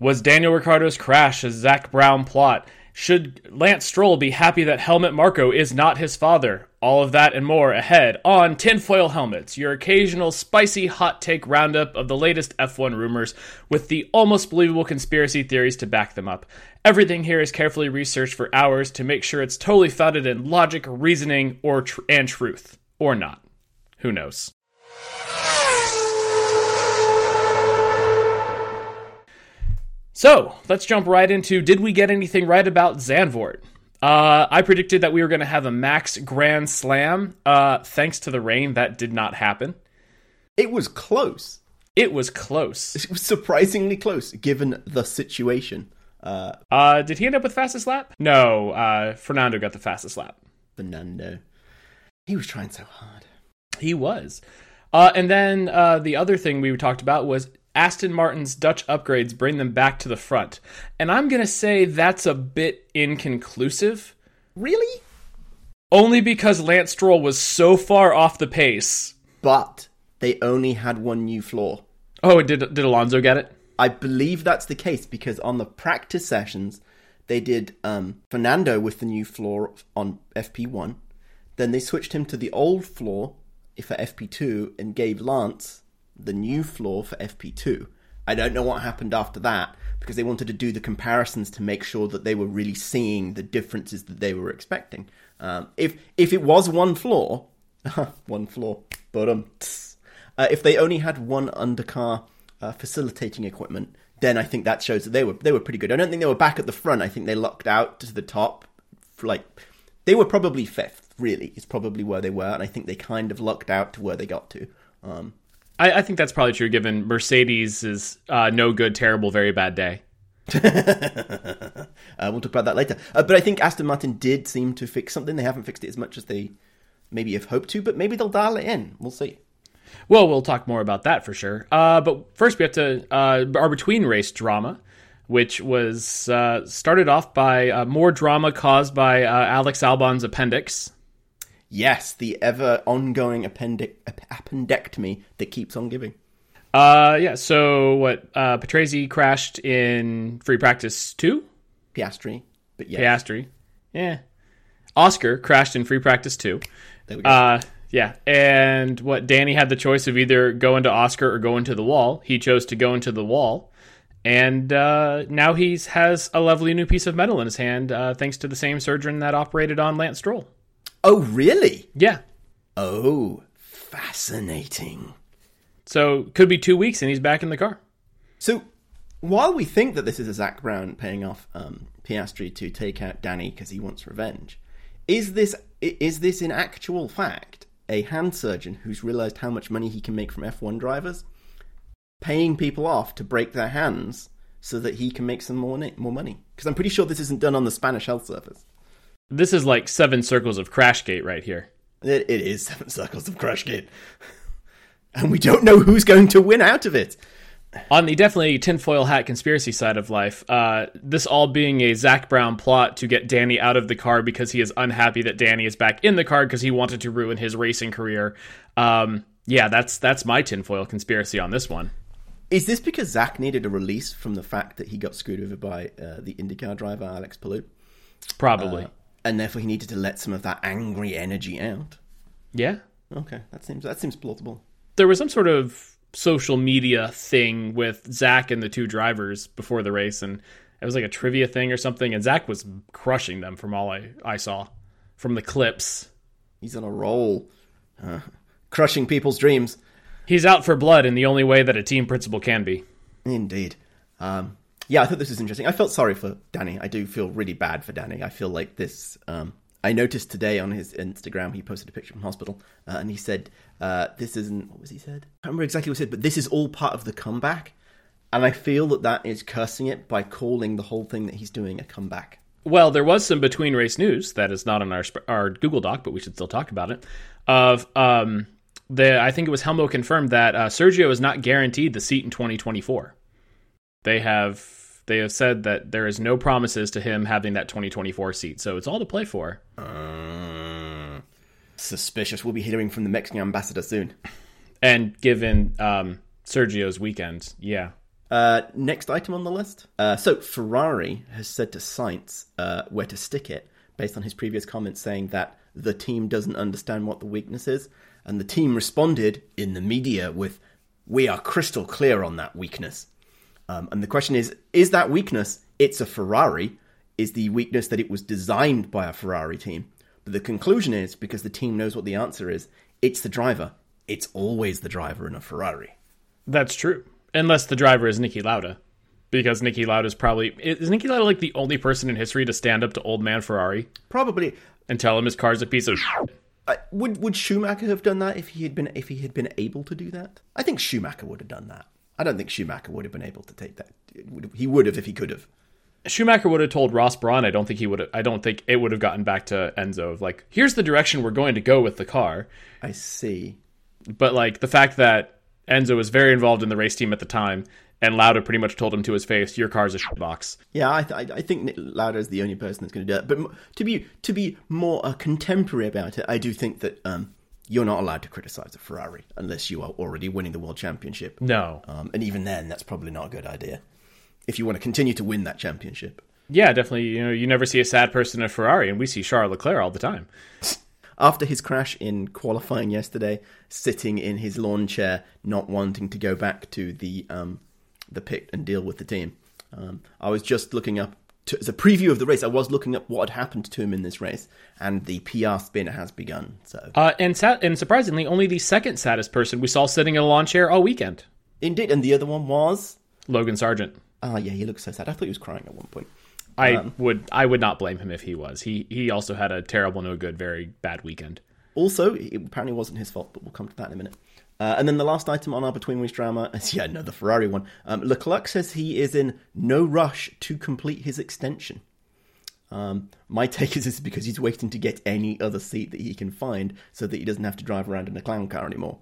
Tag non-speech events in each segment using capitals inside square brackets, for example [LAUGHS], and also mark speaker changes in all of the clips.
Speaker 1: Was Daniel Ricciardo's crash a Zak Brown plot? Should Lance Stroll be happy that Helmut Marko is not his father? All of that and more ahead on Tinfoil Helmets, your occasional spicy hot take roundup of the latest F1 rumors with the almost believable conspiracy theories to back them up. Everything here is carefully researched for hours to make sure it's totally founded in logic, reasoning, or tr- and truth. Or not. Who knows? So let's jump right into did we get anything right about Zandvoort? Uh, I predicted that we were going to have a max grand slam. Uh, thanks to the rain, that did not happen.
Speaker 2: It was close.
Speaker 1: It was close.
Speaker 2: It was surprisingly close given the situation.
Speaker 1: Uh, uh, did he end up with fastest lap? No, uh, Fernando got the fastest lap.
Speaker 2: Fernando. He was trying so hard.
Speaker 1: He was. Uh, and then uh, the other thing we talked about was Aston Martin's Dutch upgrades bring them back to the front. And I'm going to say that's a bit inconclusive.
Speaker 2: Really?
Speaker 1: Only because Lance Stroll was so far off the pace.
Speaker 2: But they only had one new floor.
Speaker 1: Oh, did did Alonso get it?
Speaker 2: I believe that's the case because on the practice sessions, they did um, Fernando with the new floor on FP1. Then they switched him to the old floor for FP2 and gave Lance the new floor for FP2. I don't know what happened after that because they wanted to do the comparisons to make sure that they were really seeing the differences that they were expecting. Um, if if it was one floor, [LAUGHS] one floor, but um, uh, if they only had one undercar uh, facilitating equipment, then I think that shows that they were they were pretty good. I don't think they were back at the front. I think they lucked out to the top. Like they were probably fifth. Really, is probably where they were, and I think they kind of lucked out to where they got to. Um,
Speaker 1: I, I, think that's probably true, given Mercedes is uh, no good, terrible, very bad day. [LAUGHS]
Speaker 2: uh, we'll talk about that later. Uh, but I think Aston Martin did seem to fix something. They haven't fixed it as much as they maybe have hoped to, but maybe they'll dial it in. We'll see.
Speaker 1: Well, we'll talk more about that for sure. Uh, but first, we have to uh, our between race drama, which was uh, started off by uh, more drama caused by uh, Alex Albon's appendix.
Speaker 2: Yes, the ever ongoing appendic- appendectomy that keeps on giving.
Speaker 1: Uh, yeah. So what? Uh, Patrese crashed in free practice two.
Speaker 2: Piastri, but yeah,
Speaker 1: Piastri. Yeah. Oscar crashed in free practice two. There we go. Uh, yeah, and what Danny had the choice of either going to Oscar or going to the wall. He chose to go into the wall, and uh, now he has a lovely new piece of metal in his hand, uh, thanks to the same surgeon that operated on Lance Stroll.
Speaker 2: Oh, really?
Speaker 1: Yeah.
Speaker 2: Oh, fascinating.
Speaker 1: So could be two weeks, and he's back in the car.
Speaker 2: So while we think that this is a Zak Brown paying off um, Piastri to take out Danny because he wants revenge, is this is this in actual fact a hand surgeon who's realized how much money he can make from F1 drivers, paying people off to break their hands so that he can make some more more money. Because I'm pretty sure this isn't done on the Spanish health service.
Speaker 1: This is like seven circles of Crashgate right here.
Speaker 2: It, it is [LAUGHS] seven circles of Crashgate, and we don't know who's going to win out of it
Speaker 1: on the definitely tinfoil hat conspiracy side of life, uh, this all being a Zak Brown plot to get Danny out of the car because he is unhappy that Danny is back in the car because he wanted to ruin his racing career. Um, yeah, that's that's my tinfoil conspiracy on this one.
Speaker 2: Is this because Zak needed a release from the fact that he got screwed over by uh, the IndyCar driver Alex Palou?
Speaker 1: Probably, uh,
Speaker 2: and therefore he needed to let some of that angry energy out.
Speaker 1: Yeah.
Speaker 2: Okay, that seems that seems plausible.
Speaker 1: There was some sort of social media thing with Zak and the two drivers before the race, and it was like a trivia thing or something. And Zak was crushing them from all I, I saw from the clips.
Speaker 2: He's on a roll, uh, crushing people's dreams.
Speaker 1: He's out for blood in the only way that a team principal can be.
Speaker 2: Indeed. Um, yeah, I thought this was interesting. I felt sorry for Danny. I do feel really bad for Danny. I feel like this. Um, I noticed today on his Instagram he posted a picture from hospital, uh, and he said uh, this isn't what was he said? I can't remember exactly what he said, but this is all part of the comeback, and I feel that that is cursing it by calling the whole thing that he's doing a comeback.
Speaker 1: Well, there was some between race news that is not on our our Google Doc, but we should still talk about it. Of um, the I think it was Helmo confirmed that uh, Sergio is not guaranteed the seat in 2024. They have they have said that there is no promises to him having that 2024 seat, so it's all to play for.
Speaker 2: Uh, suspicious. We'll be hearing from the Mexican ambassador soon.
Speaker 1: And given um, Sergio's weekend, yeah.
Speaker 2: Uh, next item on the list. Uh, so Ferrari has said to Sainz uh, where to stick it, based on his previous comments saying that the team doesn't understand what the weakness is, and the team responded in the media with, "We are crystal clear on that weakness." Um, and the question is, is that weakness? It's a Ferrari. Is the weakness that it was designed by a Ferrari team? But the conclusion is because the team knows what the answer is. It's the driver. It's always the driver in a Ferrari.
Speaker 1: That's true. Unless the driver is Niki Lauda. Because Niki Lauda is probably is Niki Lauda like the only person in history to stand up to old man Ferrari
Speaker 2: Probably.
Speaker 1: and tell him his car's a piece of shit?
Speaker 2: Uh, would would Schumacher have done that if he had been if he had been able to do that? I think Schumacher would have done that. I don't think Schumacher would have been able to take that. He would have if he could have.
Speaker 1: Schumacher would have told Ross Brawn. I don't think he would. have I don't think it would have gotten back to Enzo of like, here's the direction we're going to go with the car.
Speaker 2: I see.
Speaker 1: But like the fact that Enzo was very involved in the race team at the time, and Lauda pretty much told him to his face, "Your car's a shitbox."
Speaker 2: Yeah, I, th- I think Lauda is the only person that's going to do that. But to be to be more uh, contemporary about it, I do think that um, you're not allowed to criticize a Ferrari unless you are already winning the world championship.
Speaker 1: No.
Speaker 2: Um, and even then, that's probably not a good idea if you want to continue to win that championship.
Speaker 1: Yeah, definitely. You know, you never see a sad person in a Ferrari, and we see Charles Leclerc all the time.
Speaker 2: After his crash in qualifying yesterday, sitting in his lawn chair, not wanting to go back to the um, the pit and deal with the team, um, I was just looking up to, as a preview of the race. I was looking up what had happened to him in this race, and the PR spin has begun. So,
Speaker 1: Uh, and sa- and surprisingly, only the second saddest person we saw sitting in a lawn chair all weekend,
Speaker 2: indeed, and the other one was.
Speaker 1: Logan Sargent.
Speaker 2: Oh yeah, he looked so sad. I thought he was crying at one point.
Speaker 1: I would I would not blame him if he was. He he also had a terrible, no good, very bad weekend.
Speaker 2: Also, it apparently wasn't his fault, but we'll come to that in a minute. Uh, and then the last item on our Between Weeks drama [LAUGHS] is, yeah, another Ferrari one. Um, Leclerc says he is in no rush to complete his extension. Um, my take is this is because he's waiting to get any other seat that he can find so that he doesn't have to drive around in a clown car anymore.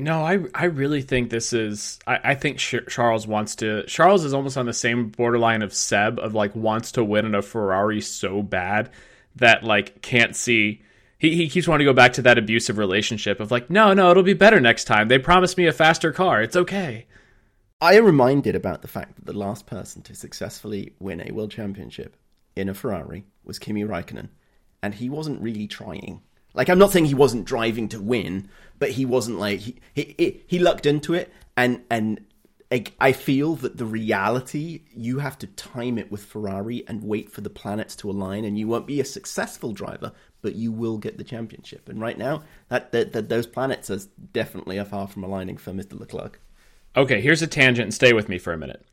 Speaker 1: No, I I really think this is. I, I think Sh- Charles wants to. Charles is almost on the same borderline of Seb of like wants to win in a Ferrari so bad that like can't see. He he keeps wanting to go back to that abusive relationship of like no no it'll be better next time. They promised me a faster car. It's okay.
Speaker 2: I am reminded about the fact that the last person to successfully win a world championship in a Ferrari was Kimi Raikkonen, and he wasn't really trying. Like, I'm not saying he wasn't driving to win, but he wasn't like he he, he, lucked into it, and and I feel that the reality you have to time it with Ferrari and wait for the planets to align, and you won't be a successful driver, but you will get the championship. And right now, that that, that those planets are definitely far from aligning for Mr. Leclerc.
Speaker 1: Okay, here's a tangent and stay with me for a minute.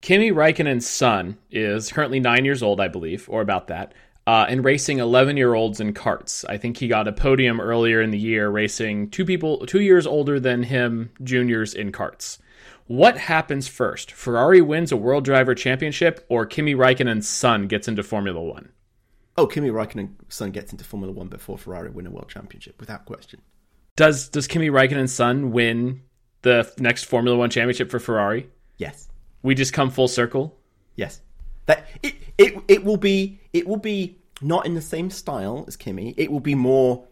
Speaker 1: Kimi Raikkonen's son is currently nine years old, I believe, or about that, uh, and racing 11 year olds in carts. I think he got a podium earlier in the year racing two people, two years older than him, juniors in carts. What happens first? Ferrari wins a World Driver Championship, or Kimi Raikkonen's son gets into Formula One?
Speaker 2: Oh, Kimi Raikkonen's son gets into Formula One before Ferrari win a world championship, without question.
Speaker 1: Does does Kimi Raikkonen's son win the next Formula One championship for Ferrari?
Speaker 2: Yes,
Speaker 1: We just come full circle.
Speaker 2: yes. That it it it will be it will be not in the same style as Kimi. It will be more.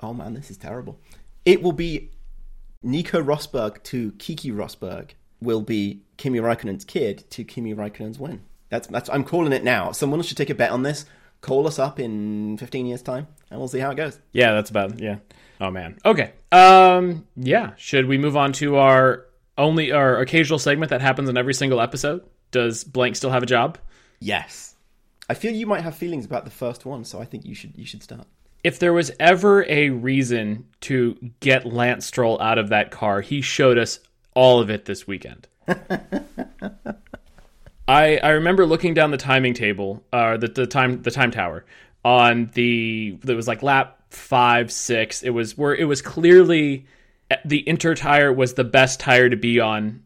Speaker 2: Oh man, this is terrible. It will be Nico Rosberg to Keke Rosberg will be Kimi Raikkonen's kid to Kimi Raikkonen's win. That's that's I'm calling it now. Someone should take a bet on this. Call us up in 15 years time, and we'll see how it goes.
Speaker 1: Yeah, that's about yeah. Oh man. Okay. Um yeah, should we move on to our only our occasional segment that happens in every single episode? Does Blank still have a job?
Speaker 2: Yes. I feel you might have feelings about the first one, so I think you should you should start.
Speaker 1: If there was ever a reason to get Lance Stroll out of that car, he showed us all of it this weekend. [LAUGHS] I I remember looking down the timing table, uh, the the time the time tower on the that was like lap five six. It was where it was clearly the inter tire was the best tire to be on,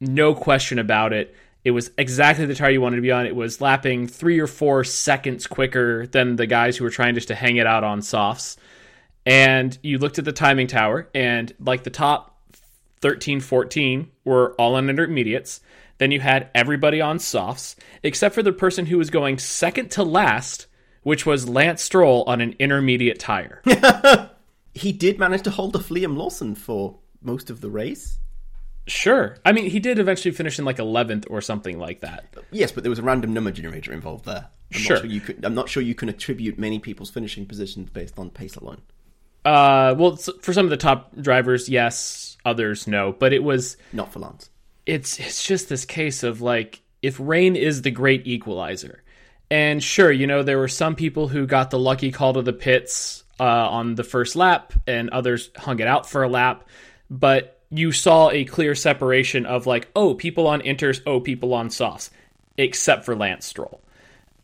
Speaker 1: no question about it. It was exactly the tire you wanted to be on. It was lapping three or four seconds quicker than the guys who were trying just to hang it out on softs. And you looked at the timing tower, and like the top 13, 14 were all on intermediates. Then you had everybody on softs, except for the person who was going second to last, which was Lance Stroll on an intermediate tire. [LAUGHS]
Speaker 2: He did manage to hold off Liam Lawson for most of the race.
Speaker 1: Sure. I mean, he did eventually finish in like 11th or something like that.
Speaker 2: Yes, but there was a random number generator involved there. I'm
Speaker 1: Sure.
Speaker 2: Not sure you could, I'm not sure you can attribute many people's finishing positions based on pace alone.
Speaker 1: Uh, well, for some of the top drivers, yes. Others, no. But it was
Speaker 2: Not for Lance.
Speaker 1: It's it's just this case of like if rain is the great equalizer and sure you know there were some people who got the lucky call to the pits uh, on the first lap and others hung it out for a lap but you saw a clear separation of like oh people on inters oh people on softs except for lance stroll.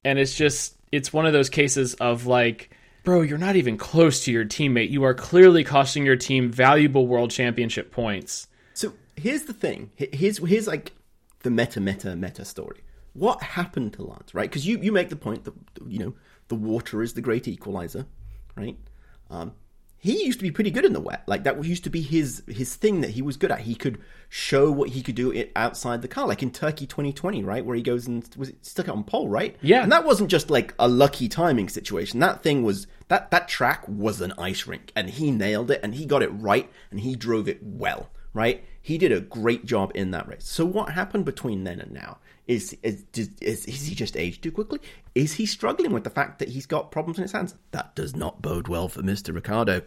Speaker 1: And it's just it's one of those cases of like bro you're not even close to your teammate. You are clearly costing your team valuable world championship points
Speaker 2: here's the thing. Here's here's like the meta meta meta story. What happened to Lance, right? Because you you make the point that you know the water is the great equalizer, right? Um, he used to be pretty good in the wet. Like that used to be his his thing that he was good at. He could show what he could do it outside the car, like in Turkey 2020, right, where he goes and was it stuck it on pole, right?
Speaker 1: Yeah.
Speaker 2: and that wasn't just like a lucky timing situation. That thing was that that track was an ice rink, and he nailed it, and he got it right, and he drove it well, right? He did a great job in that race. So what happened between then and now? Is is, is is he just aged too quickly? Is he struggling with the fact that he's got problems in his hands? That does not bode well for Mister Ricciardo.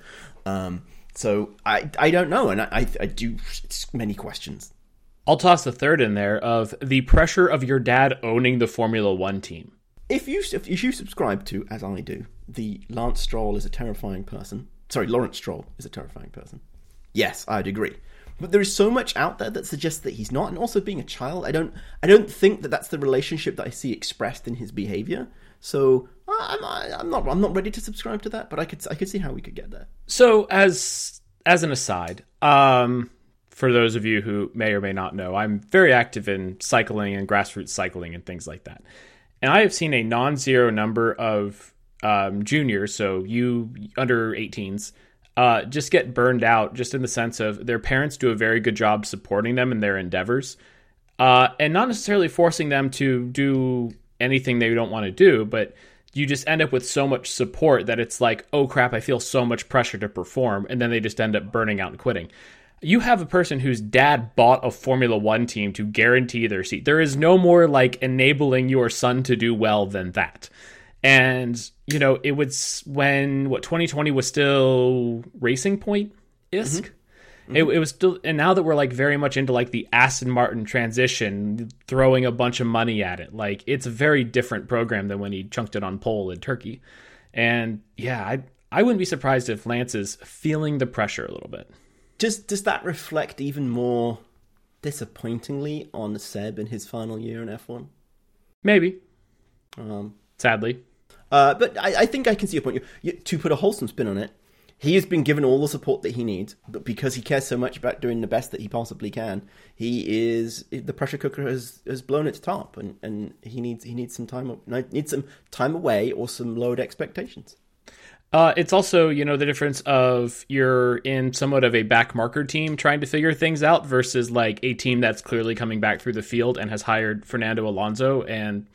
Speaker 2: Um, so I I don't know, and I I, I do it's many questions.
Speaker 1: I'll toss a third in there of the pressure of your dad owning the Formula One team.
Speaker 2: If you if you subscribe to, as I do, the Lance Stroll is a terrifying person. Sorry, Lawrence Stroll is a terrifying person. Yes, I'd agree. But there is so much out there that suggests that he's not, and also being a child, I don't, I don't think that that's the relationship that I see expressed in his behavior. So I'm, I'm not, I'm not ready to subscribe to that, but I could, I could see how we could get there.
Speaker 1: So as as an aside, um, for those of you who may or may not know, I'm very active in cycling and grassroots cycling and things like that. And I have seen a non-zero number of um, juniors, so you under 18s, uh, just get burned out, just in the sense of their parents do a very good job supporting them in their endeavors, uh, and not necessarily forcing them to do anything they don't want to do, but you just end up with so much support that it's like, oh crap, I feel so much pressure to perform, and then they just end up burning out and quitting. You have a person whose dad bought a Formula One team to guarantee their seat. There is no more like enabling your son to do well than that. And, you know, it was when what 2020 was still Racing Point isk. It, it was still, and now that we're like very much into like the Aston Martin transition, throwing a bunch of money at it, like it's a very different program than when he chunked it on pole in Turkey. And yeah, I I wouldn't be surprised if Lance is feeling the pressure a little bit.
Speaker 2: Does, does that reflect even more disappointingly on Seb in his final year in F1?
Speaker 1: Maybe,
Speaker 2: Um,
Speaker 1: sadly.
Speaker 2: Uh, but I, I think I can see your point. You, you, to put a wholesome spin on it, he has been given all the support that he needs, but because he cares so much about doing the best that he possibly can, he is the pressure cooker has, has blown its top, and, and he needs he needs some time needs some time away or some lowered expectations.
Speaker 1: Uh, it's also, you know, the difference of you're in somewhat of a back marker team trying to figure things out versus like a team that's clearly coming back through the field and has hired Fernando Alonso. And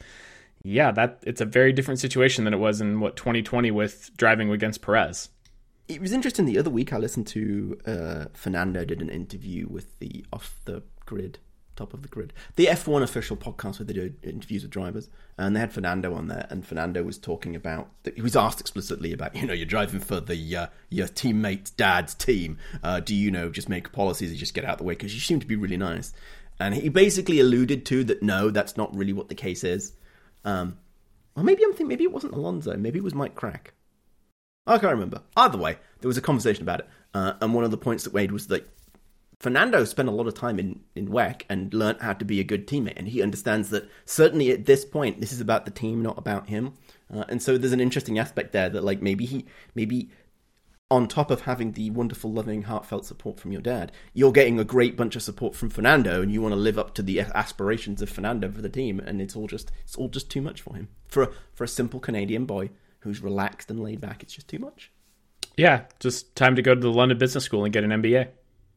Speaker 1: yeah, that it's a very different situation than it was in what 2020 with driving against Perez.
Speaker 2: It was interesting. The other week, I listened to uh, Fernando did an interview with the off the grid, top of the grid, the F1 official podcast where they do interviews with drivers, and they had Fernando on there, and Fernando was talking about. He was asked explicitly about, you know, you're driving for the uh, your teammate's dad's team. Uh, do you know just make policies and just get out of the way because you seem to be really nice? And he basically alluded to that. No, that's not really what the case is. Um, or maybe I'm thinking maybe it wasn't Alonso. Maybe it was Mike Krack. I can't remember. Either way, there was a conversation about it, uh, and one of the points that Wade was that Fernando spent a lot of time in in WEC and learned how to be a good teammate, and he understands that certainly at this point, this is about the team, not about him. Uh, and so there's an interesting aspect there that like maybe he maybe on top of having the wonderful, loving, heartfelt support from your dad, you're getting a great bunch of support from Fernando, and you want to live up to the aspirations of Fernando for the team, and it's all just it's all just too much for him for a, for a simple Canadian boy who's relaxed and laid back. It's just too much.
Speaker 1: Yeah, just time to go to the London Business School and get an MBA.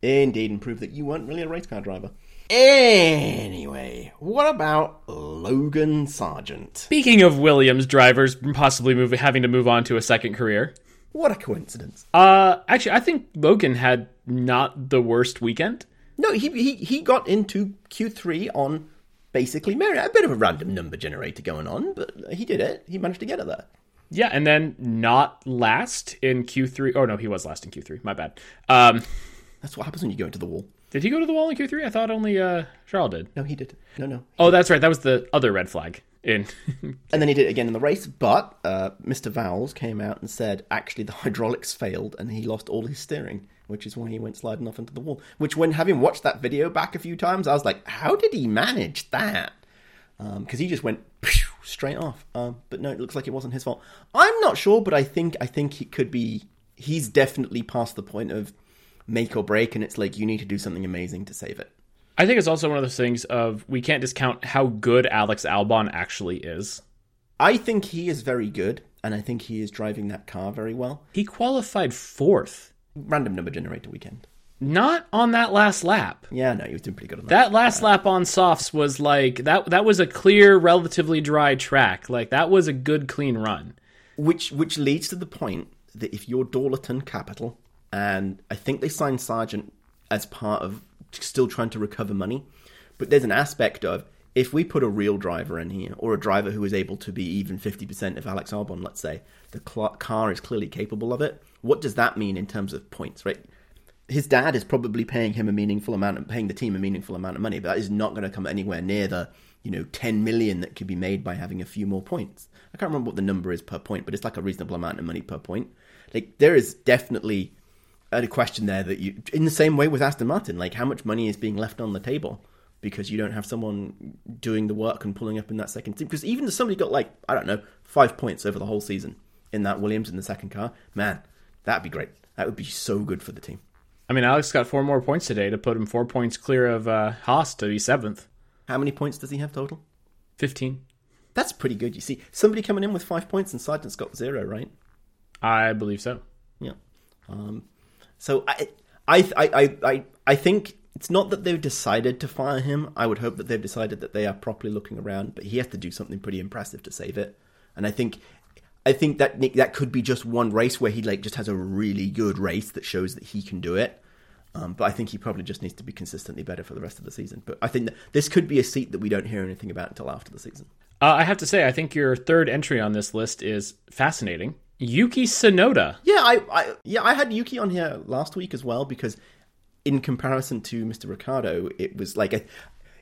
Speaker 2: Indeed, and prove that you weren't really a race car driver. Anyway, what about Logan Sargent?
Speaker 1: Speaking of Williams drivers possibly move, having to move on to a second career,
Speaker 2: What a coincidence.
Speaker 1: uh, actually, I think Logan had not the worst weekend.
Speaker 2: No, he he he got into Q3 on basically merit. A bit of a random number generator going on, but he did it. He managed to get it there.
Speaker 1: Yeah, and then not last in Q3. Oh no, he was last in Q3. My bad. Um,
Speaker 2: That's what happens when you go into the wall.
Speaker 1: did he go to the wall in Q3? I thought only uh, Charles did.
Speaker 2: No, he did. No, no.
Speaker 1: Oh, that's right. That was the other red flag in.
Speaker 2: And then he did it again in the race, but uh, Mr. Vowles came out and said actually the [LAUGHS] hydraulics failed and he lost all his steering, which is why he went sliding off into the wall. Which, when having watched that video back a few times, I was like, how did he manage that? Because he just went straight off. Um, but no, it looks like it wasn't his fault. I'm not sure, but I think I think he could be. He's definitely past the point of make or break, and it's like you need to do something amazing to save it.
Speaker 1: I think it's also one of those things of we can't discount how good Alex Albon actually is.
Speaker 2: I think he is very good, and I think he is driving that car very well.
Speaker 1: He qualified fourth,
Speaker 2: Random number generator weekend.
Speaker 1: not on that last lap.
Speaker 2: Yeah, no, he was doing pretty good on that.
Speaker 1: That last lap on softs was like that. That was a clear, relatively dry track. Like that was a good, clean run.
Speaker 2: Which which leads to the point that if you're Dorilton Capital, and I think they signed Sargent as part of still trying to recover money, but there's an aspect of if we put a real driver in here, or a driver who is able to be even 50% of Alex Albon, let's say, the car is clearly capable of it, what does that mean in terms of points, right? His dad is probably paying him a meaningful amount, of, paying the team a meaningful amount of money, but that is not going to come anywhere near the, you know, 10 million that could be made by having a few more points. I can't remember what the number is per point, but it's like a reasonable amount of money per point. Like, there is definitely a question there that you, in the same way with Aston Martin, like how much money is being left on the table because you don't have someone doing the work and pulling up in that second team. Because even if somebody got like I don't know five points over the whole season in that Williams in the second car, man, that'd be great. That would be so good for the team.
Speaker 1: I mean, Alex got four more points today to put him four points clear of uh, Haas to be seventh.
Speaker 2: How many points does he have total?
Speaker 1: Fifteen.
Speaker 2: That's pretty good. You see, somebody coming in with five points and Sargent's got zero, right?
Speaker 1: I believe so.
Speaker 2: Yeah. Um, so I, I, I, I, I, think it's not that they've decided to fire him. I would hope that they've decided that they are properly looking around, but he has to do something pretty impressive to save it. And I think, I think that Nick, that could be just one race where he like just has a really good race that shows that he can do it. Um, but I think he probably just needs to be consistently better for the rest of the season. But I think this could be a seat that we don't hear anything about until after the season.
Speaker 1: Uh, I have to say, I think your third entry on this list is fascinating. Yuki Tsunoda.
Speaker 2: Yeah, I, I yeah I had Yuki on here last week as well because in comparison to Mr. Ricciardo, it was like a,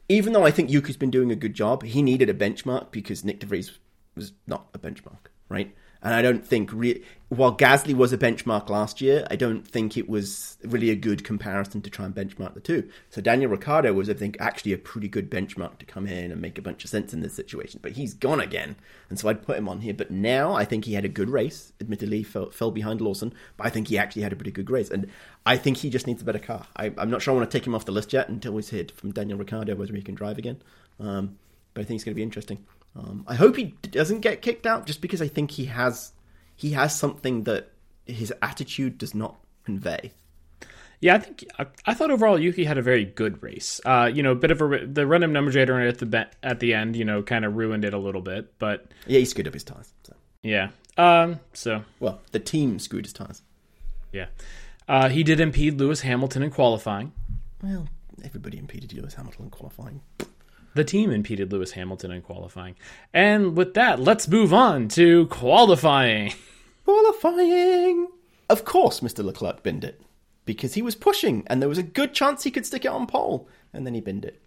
Speaker 2: even though I think Yuki's been doing a good job, he needed a benchmark because Nyck de Vries was not a benchmark, right? And I don't think re- while Gasly was a benchmark last year, I don't think it was really a good comparison to try and benchmark the two. So Daniel Ricciardo was, I think, actually a pretty good benchmark to come in and make a bunch of sense in this situation. But he's gone again, and so I'd put him on here. But now I think he had a good race. Admittedly, fell, fell behind Lawson, but I think he actually had a pretty good race, and I think he just needs a better car. I, I'm not sure I want to take him off the list yet until we hear from Daniel Ricciardo whether he can drive again. Um, but I think it's going to be interesting. Um, I hope he doesn't get kicked out just because I think he has he has something that his attitude does not convey.
Speaker 1: Yeah, I think I, I thought overall Yuki had a very good race. Uh, you know, a bit of a the random number generator at the be- at the end, you know, kind of ruined it a little bit, but
Speaker 2: Yeah, he screwed up his tires. So.
Speaker 1: yeah. Um, so
Speaker 2: Well, the team screwed his tires.
Speaker 1: yeah, uh, he did impede Lewis Hamilton in qualifying.
Speaker 2: Well, everybody impeded Lewis Hamilton in qualifying.
Speaker 1: The team impeded Lewis Hamilton in qualifying. And with that, let's move on to qualifying.
Speaker 2: Qualifying! Of course, Mr. Leclerc binned it. Because he was pushing, and there was a good chance he could stick it on pole, and then he binned it.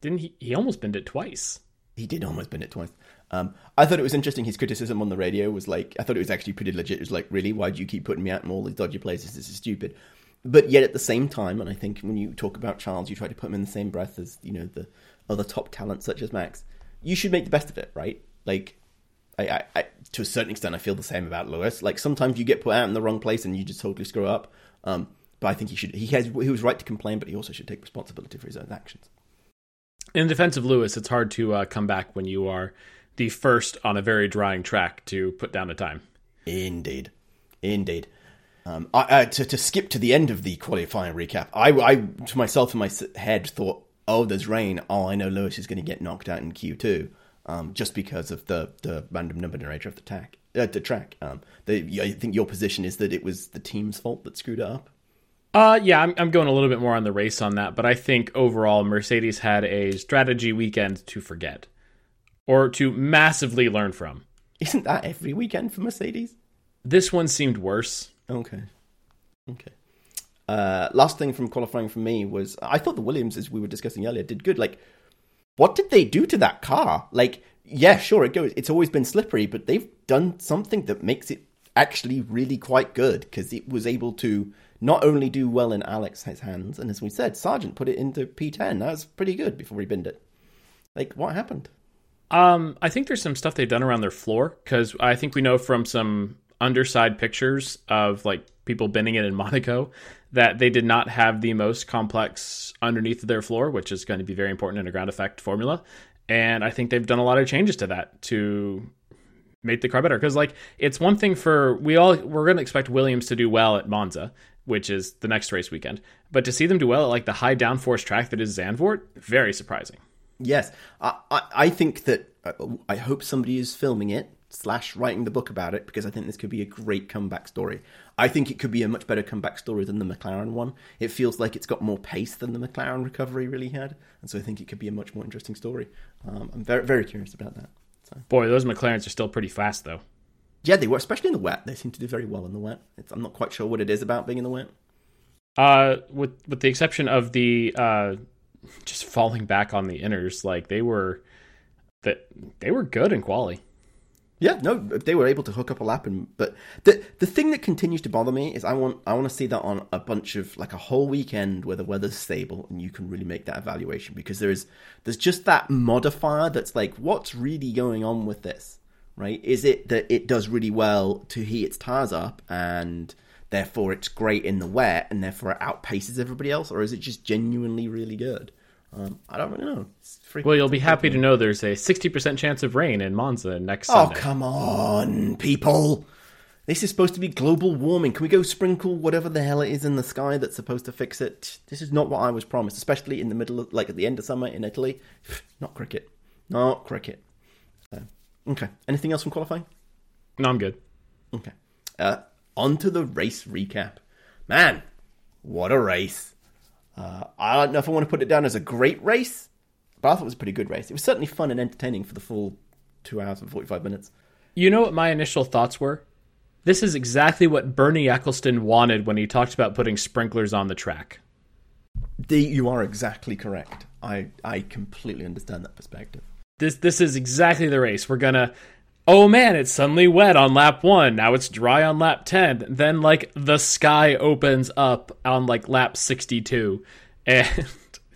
Speaker 1: Didn't he? He almost binned it twice.
Speaker 2: He did almost bin it twice. Um, I thought it was interesting. His criticism on the radio was like, I thought it was actually pretty legit. It was like, really, why do you keep putting me out in all these dodgy places? This is stupid. But yet at the same time, and I think when you talk about Charles, you try to put him in the same breath as you know the other top talents such as Max. You should make the best of it, right? Like, I, I, I to a certain extent, I feel the same about Lewis. Like sometimes you get put out in the wrong place and you just totally screw up. Um, but I think he should. He has. He was right to complain, but he also should take responsibility for his own actions.
Speaker 1: In defense of Lewis, it's hard to uh, come back when you are the first on a very drying track to put down a time.
Speaker 2: Indeed, indeed. Um, I, uh, to, to skip to the end of the qualifying recap, I, I to myself in my head thought, "Oh, there's rain. Oh, I know Lewis is going to get knocked out in Q two, um, just because of the, the random number generator of the track. Uh, the track. Um, the, I think your position is that it was the team's fault that screwed it up.
Speaker 1: Uh, yeah, I'm, I'm going a little bit more on the race on that, but I think overall Mercedes had a strategy weekend to forget or to massively learn from.
Speaker 2: Isn't that every weekend for Mercedes?
Speaker 1: This one seemed worse.
Speaker 2: Okay. Okay. Uh, last thing from qualifying for me was I thought the Williams, as we were discussing earlier, did good. Like, what did they do to that car? Like, yeah, sure, it goes. It's always been slippery, but they've done something that makes it actually really quite good because it was able to not only do well in Alex's hands, and as we said, Sargent put it into P10. That was pretty good before he binned it. Like, what happened?
Speaker 1: Um, I think there's some stuff they've done around their floor because I think we know from some underside pictures of like people binning it in Monaco that they did not have the most complex underneath their floor, which is going to be very important in a ground effect formula. And I think they've done a lot of changes to that to make the car better. Because like it's one thing for we all we're going to expect Williams to do well at Monza, which is the next race weekend, but to see them do well at like the high downforce track that is Zandvoort, very surprising.
Speaker 2: Yes, I, I, I think that uh, I hope somebody is filming it slash writing the book about it because I think this could be a great comeback story. I think it could be a much better comeback story than the McLaren one. It feels like it's got more pace than the McLaren recovery really had, and so I think it could be a much more interesting story. Um, I'm very very curious about that. So.
Speaker 1: Boy, those McLarens are still pretty fast though.
Speaker 2: Yeah, they were, especially in the wet. They seem to do very well in the wet. It's, I'm not quite sure what it is about being in the wet.
Speaker 1: Uh, with with the exception of the uh, just falling back on the inners, like they were that they were good in quali.
Speaker 2: Yeah, no, they were able to hook up a lap, and but the the thing that continues to bother me is I want I want to see that on a bunch of like a whole weekend where the weather's stable and you can really make that evaluation because there's there's just that modifier that's like what's really going on with this, right? Is it that it does really well to heat its tires up and therefore it's great in the wet and therefore it outpaces everybody else, or is it just genuinely really good? Um, I don't really know.
Speaker 1: Well, you'll be happy to know there's a 60% chance of rain in Monza next
Speaker 2: oh,
Speaker 1: Sunday.
Speaker 2: Oh, come on, people. This is supposed to be global warming. Can we go sprinkle whatever the hell it is in the sky that's supposed to fix it? This is not what I was promised, especially in the middle of, like at the end of summer in Italy. [SIGHS] Not cricket. Not cricket. So, okay. Anything else from qualifying?
Speaker 1: No, I'm good.
Speaker 2: Okay. Uh, on to the race recap. Man, what a race. Uh, I don't know if I want to put it down as a great race, but I thought it was a pretty good race. It was certainly fun and entertaining for the full two hours and 45 minutes.
Speaker 1: You know what my initial thoughts were? This is exactly what Bernie Ecclestone wanted when he talked about putting sprinklers on the track.
Speaker 2: The, you are exactly correct. I, I completely understand that perspective.
Speaker 1: This this is exactly the race. We're gonna oh man, it's suddenly wet on lap one. Now it's dry on lap 10. Then, like, the sky opens up on, like, lap 62. [LAUGHS] And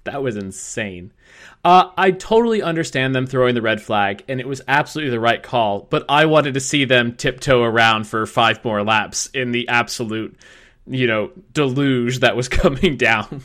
Speaker 1: that was insane. Uh, I totally understand them throwing the red flag, and it was absolutely the right call, but I wanted to see them tiptoe around for five more laps in the absolute, you know, deluge that was [LAUGHS] coming down.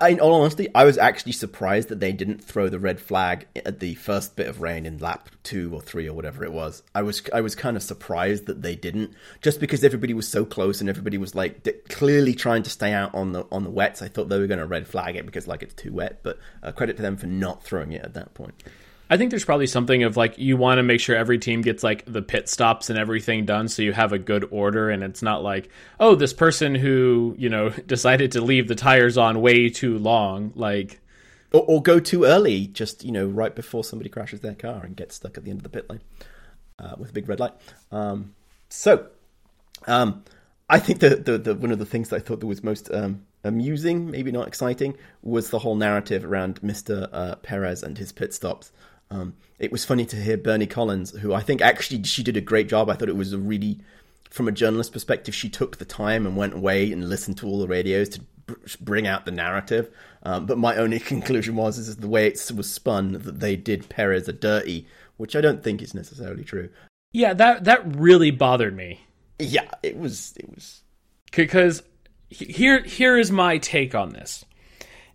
Speaker 2: I, in all honesty, I was actually surprised that they didn't throw the red flag at the first bit of rain in lap two or three or whatever it was. I was I was kind of surprised that they didn't, just because everybody was so close and everybody was like clearly trying to stay out on the on the wets. I thought they were going to red flag it because like it's too wet. But uh, credit to them for not throwing it at that point.
Speaker 1: I think there's probably something of like you want to make sure every team gets like the pit stops and everything done so you have a good order and it's not like, oh, this person who, you know, [LAUGHS] decided to leave the tires on way too long, like
Speaker 2: or, or go too early, just, you know, right before somebody crashes their car and gets stuck at the end of the pit lane uh, with a big red light. Um, so, um, I think the, the, the, one of the things that I thought that was most um, amusing, maybe not exciting, was the whole narrative around Mr. Uh, Perez and his pit stops. Um, it was funny to hear Bernie Collins, who I think actually she did a great job. I thought it was a really, from a journalist perspective, she took the time and went away and listened to all the radios to bring out the narrative. Um, but my only [LAUGHS] conclusion was is the way it was spun that they did Perez a dirty, which I don't think is necessarily true.
Speaker 1: Yeah, that that really bothered me.
Speaker 2: Yeah, it was it was
Speaker 1: because here here is my take on this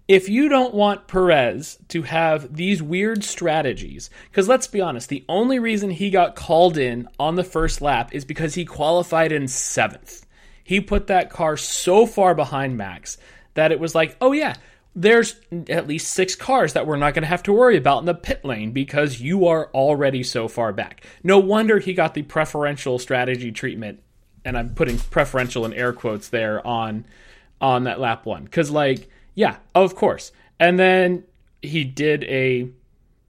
Speaker 1: if you don't want Perez to have these weird strategies, because let's be honest, the only reason he got called in on the first lap is because he qualified in seventh. He put that car so far behind Max that it was like, oh yeah, there's at least six cars that we're not going to have to worry about in the pit lane because you are already so far back. No wonder he got the preferential strategy treatment, and I'm putting preferential in air quotes there on on that lap one. Because, like, yeah, of course. And then he did a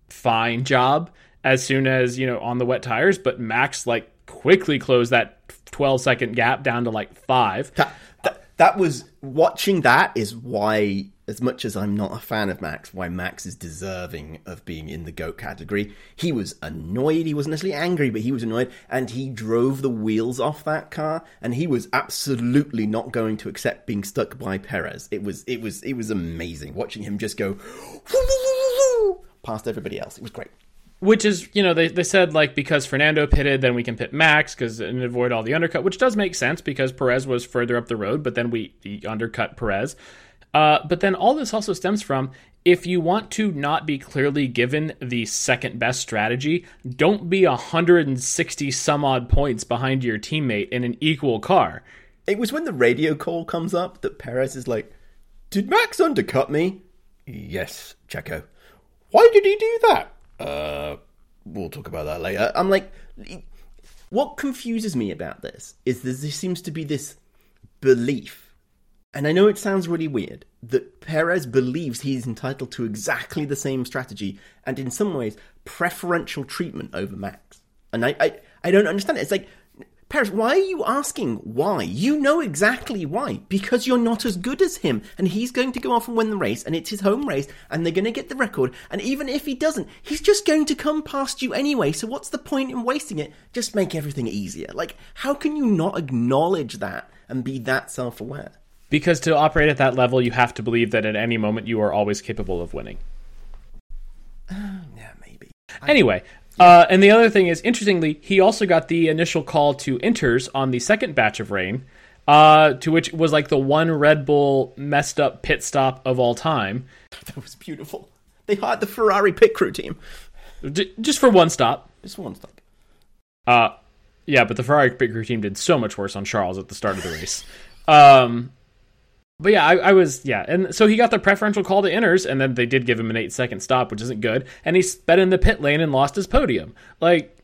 Speaker 1: fine job as soon as, you know, on the wet tires, but Max, like, quickly closed that 12 second gap down to like five.
Speaker 2: That, was watching that is why as much as I'm not a fan of Max, why Max is deserving of being in the GOAT category. He was annoyed. He wasn't necessarily angry, but he was annoyed. And he drove the wheels off that car. And he was absolutely not going to accept being stuck by Perez. It was, it was, it was amazing watching him just go past everybody else. It was great.
Speaker 1: Which is, you know, they, they said like because Fernando pitted, then we can pit Max because and avoid all the undercut, which does make sense because Perez was further up the road, but then we undercut Perez. Uh, but then all this also stems from if you want to not be clearly given the second best strategy, don't be 160 some odd points behind your teammate in an equal car.
Speaker 2: It was when the radio call comes up that Perez is like, Did Max undercut me? Yes, Checo. Why did he do that? Uh, we'll talk about that later. I'm like, what confuses me about this is there seems to be this belief, and I know it sounds really weird, that Perez believes he's entitled to exactly the same strategy and in some ways preferential treatment over Max. And I, I, I don't understand it. It's like, Perez, why are you asking why? You know exactly why. Because you're not as good as him. And he's going to go off and win the race, and it's his home race, and they're going to get the record. And even if he doesn't, he's just going to come past you anyway. So what's the point in wasting it? Just make everything easier. Like, how can you not acknowledge that and be that self aware?
Speaker 1: Because to operate at that level, you have to believe that at any moment you are always capable of winning.
Speaker 2: Uh, [SIGHS] yeah, maybe.
Speaker 1: Anyway, uh, and the other thing is, interestingly, he also got the initial call to inters on the second batch of rain, uh, to which was like the one Red Bull messed up pit stop of all time. [LAUGHS]
Speaker 2: That was beautiful. They hired the Ferrari pit crew team.
Speaker 1: D- just for one stop.
Speaker 2: Just one stop.
Speaker 1: Uh, yeah, but the Ferrari pit crew team did so much worse on Charles at the start of the race. [LAUGHS] Um, but yeah, I, I, was yeah, and so he got the preferential call to inners, and then they did give him an eight second stop, which isn't good, and he sped in the pit lane and lost his podium. Like,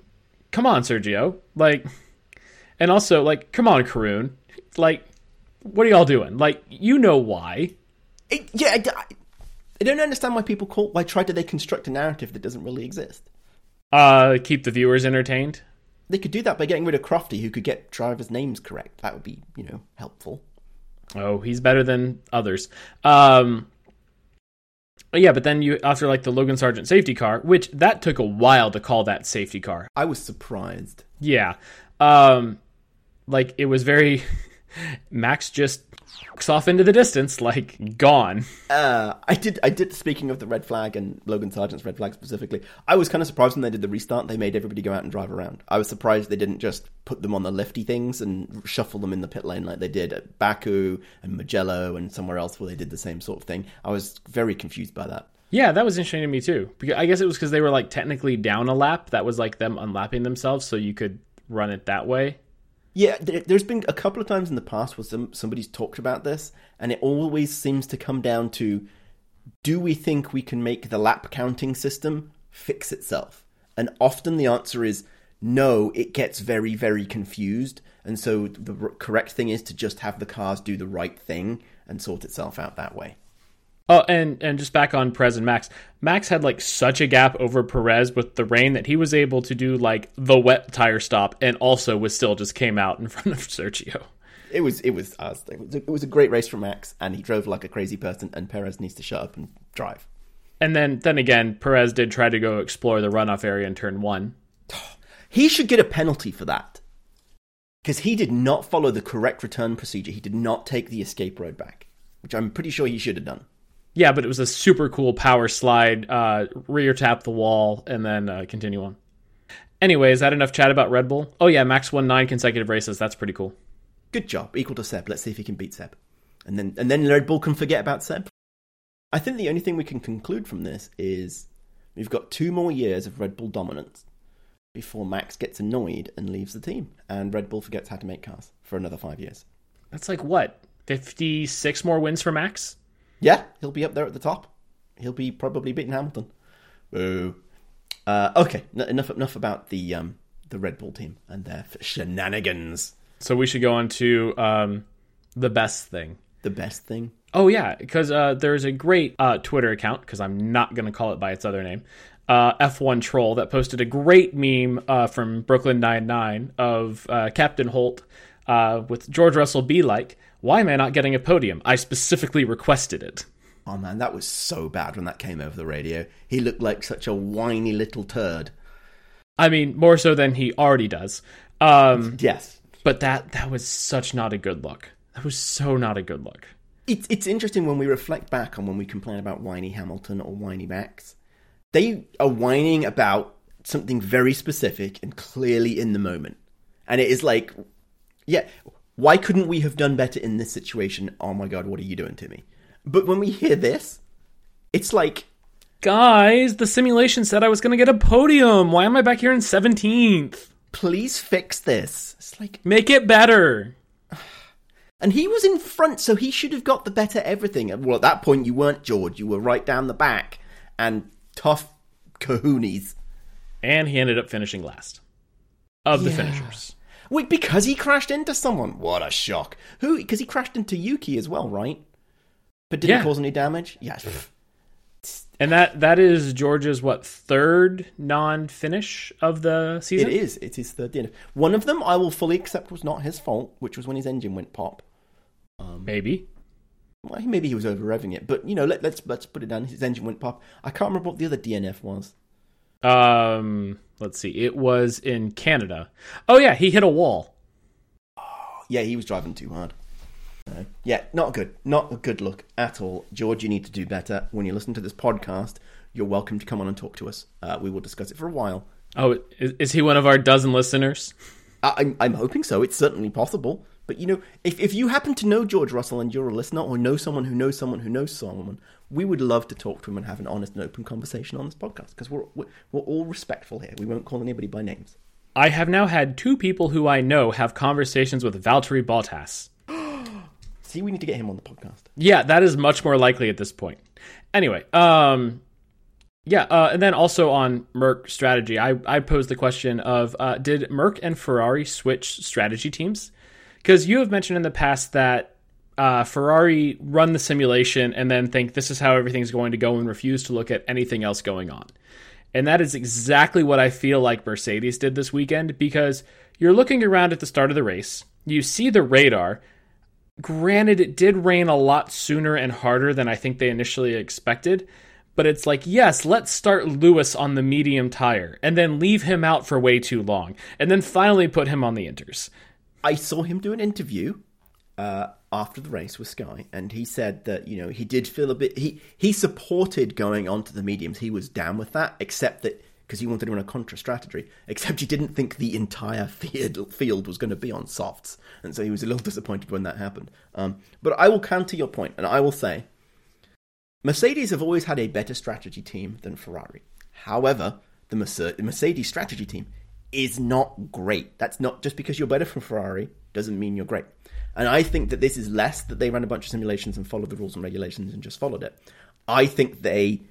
Speaker 1: come on, Sergio. Like, and also like, come on, Karun. Like, what are y'all doing? Like, you know why?
Speaker 2: It, yeah, I, I, don't understand why people call. Why try to they construct a narrative that doesn't really exist?
Speaker 1: Uh, keep the viewers entertained.
Speaker 2: They could do that by getting rid of Crofty, who could get drivers' names correct. That would be, you know, helpful.
Speaker 1: Oh, he's better than others. Um, yeah, but then you after like the Logan Sargent safety car, which that took a while to call that safety car.
Speaker 2: I was surprised.
Speaker 1: Yeah, um, like it was very [LAUGHS] Max just off into the distance, like gone.
Speaker 2: Uh, I did. I did. Speaking of the red flag and Logan Sargent's red flag specifically, I was kind of surprised when they did the restart. They made everybody go out and drive around. I was surprised they didn't just put them on the lifty things and shuffle them in the pit lane like they did at Baku and Mugello and somewhere else where they did the same sort of thing. I was very confused by that.
Speaker 1: Yeah, that was interesting to me too. Because I guess it was because they were like technically down a lap. That was like them unlapping themselves, so you could run it that way.
Speaker 2: Yeah, there's been a couple of times in the past where some, somebody's talked about this, and it always seems to come down to do we think we can make the lap counting system fix itself? And often the answer is no, it gets very, very confused. And so the correct thing is to just have the cars do the right thing and sort itself out that way.
Speaker 1: Oh, and and just back on Perez and Max. Max had like such a gap over Perez with the rain that he was able to do like the wet tire stop, and also was still just came out in [LAUGHS] front of Sergio.
Speaker 2: It was it was uh, it was a great race for Max, and he drove like a crazy person. And Perez needs to shut up and drive.
Speaker 1: And then then again, Perez did try to go explore the runoff area in turn one. [SIGHS]
Speaker 2: He should get a penalty for that because he did not follow the correct return procedure. He did not take the escape road back, which I'm pretty sure he should have done.
Speaker 1: Yeah, but it was a super cool power slide, uh, rear tap the wall, and then uh, continue on. Anyway, is that enough chat about Red Bull? Oh yeah, Max won nine consecutive races. That's pretty cool.
Speaker 2: Good job, equal to Seb. Let's see if he can beat Seb, and then and then Red Bull can forget about Seb. I think the only thing we can conclude from this is we've got two more years of Red Bull dominance before Max gets annoyed and leaves the team, and Red Bull forgets how to make cars for another five years.
Speaker 1: That's like what fifty six more wins for Max.
Speaker 2: Yeah, he'll be up there at the top. He'll be probably beating Hamilton. Boo. Uh, okay, n- enough enough about the um, the Red Bull team and their shenanigans.
Speaker 1: So we should go on to um, the best thing.
Speaker 2: the best thing.
Speaker 1: Oh yeah, because uh, there's a great uh, Twitter account because I'm not going to call it by its other name, uh, F1 Troll that posted a great meme uh, from Brooklyn Nine Nine of uh, Captain Holt uh, with George Russell be like, "Why am I not getting a podium? I specifically requested it."
Speaker 2: Oh man, that was so bad when that came over the radio. He looked like such a whiny little turd.
Speaker 1: I mean, more so than he already does. Um,
Speaker 2: Yes.
Speaker 1: but that that was such not a good look. That was so not a good look.
Speaker 2: It's it's interesting when we reflect back on when we complain about whiny Hamilton or whiny Max. They are whining about something very specific and clearly in the moment. And it is like, yeah, why couldn't we have done better in this situation? Oh my god, what are you doing to me? But when we hear this, it's like,
Speaker 1: Guys, the simulation said I was going to get a podium. Why am I back here in 17th?
Speaker 2: please fix this. It's like,
Speaker 1: Make it better. [SIGHS]
Speaker 2: and he was in front, so he should have got the better everything. Well, at that point, you weren't George. You were right down the back and tough kahoonies.
Speaker 1: And he ended up finishing last of the
Speaker 2: Yeah.
Speaker 1: finishers.
Speaker 2: Wait, because he crashed into someone? What a shock! Who? Because he crashed into Yuki as well, right? But didn't
Speaker 1: Yeah.
Speaker 2: cause any damage. Yes.
Speaker 1: And that that is George's what third non-finish of the
Speaker 2: It
Speaker 1: season?
Speaker 2: is. It is third DNF. One of them I will fully accept was not his fault, which was when his engine went pop.
Speaker 1: Um, maybe.
Speaker 2: Well, maybe he was over revving it, but you know, let, let's let's put it down. His engine went pop. I can't remember what the other DNF was.
Speaker 1: Um, let's see. It was in Canada. Oh yeah, he hit a wall.
Speaker 2: Oh, Yeah, he was driving too hard. Yeah, not good. Not a good look at all. George, you need to do better. When you listen to this podcast, you're welcome to come on and talk to us. Uh, we will discuss it for a while.
Speaker 1: Oh, is, is he one of our dozen listeners?
Speaker 2: I- I'm, I'm hoping so. It's certainly possible. But you know, if, if you happen to know George Russell and you're a listener, or know someone who knows someone who knows someone, we would love to talk to him and have an honest and open conversation on this podcast because we're, we're we're all respectful here. We won't call anybody by names.
Speaker 1: I have now had two people who I know have conversations with Valtteri Bottas. [GASPS]
Speaker 2: See, we need to get him on the podcast.
Speaker 1: Yeah, that is much more likely at this point. Anyway, um, yeah, uh, and then also on Merc strategy, I, I posed the question of uh, did Merc and Ferrari switch strategy teams? Because you have mentioned in the past that uh, Ferrari run the simulation and then think this is how everything's going to go and refuse to look at anything else going on. And that is exactly what I feel like Mercedes did this weekend because you're looking around at the start of the race, you see the radar, granted it did rain a lot sooner and harder than I think they initially expected, but it's like, yes, let's start Lewis on the medium tire and then leave him out for way too long and then finally put him on the inters.
Speaker 2: I saw him do an interview uh, after the race with Sky, and he said that you know he did feel a bit. He he supported going on to the mediums. He was down with that, except that because he wanted to run a contra strategy. [LAUGHS] Except he didn't think the entire field field was going to be on softs, and so he was a little [LAUGHS] disappointed when that happened. Um, but I will counter your point, and I will say, Mercedes have always had a better strategy team than Ferrari. However, the Mercedes strategy team is not great. That's not just because you're better from Ferrari doesn't mean you're great. And I think that this is less that they ran a bunch of simulations and followed the rules and regulations and just followed it. I think they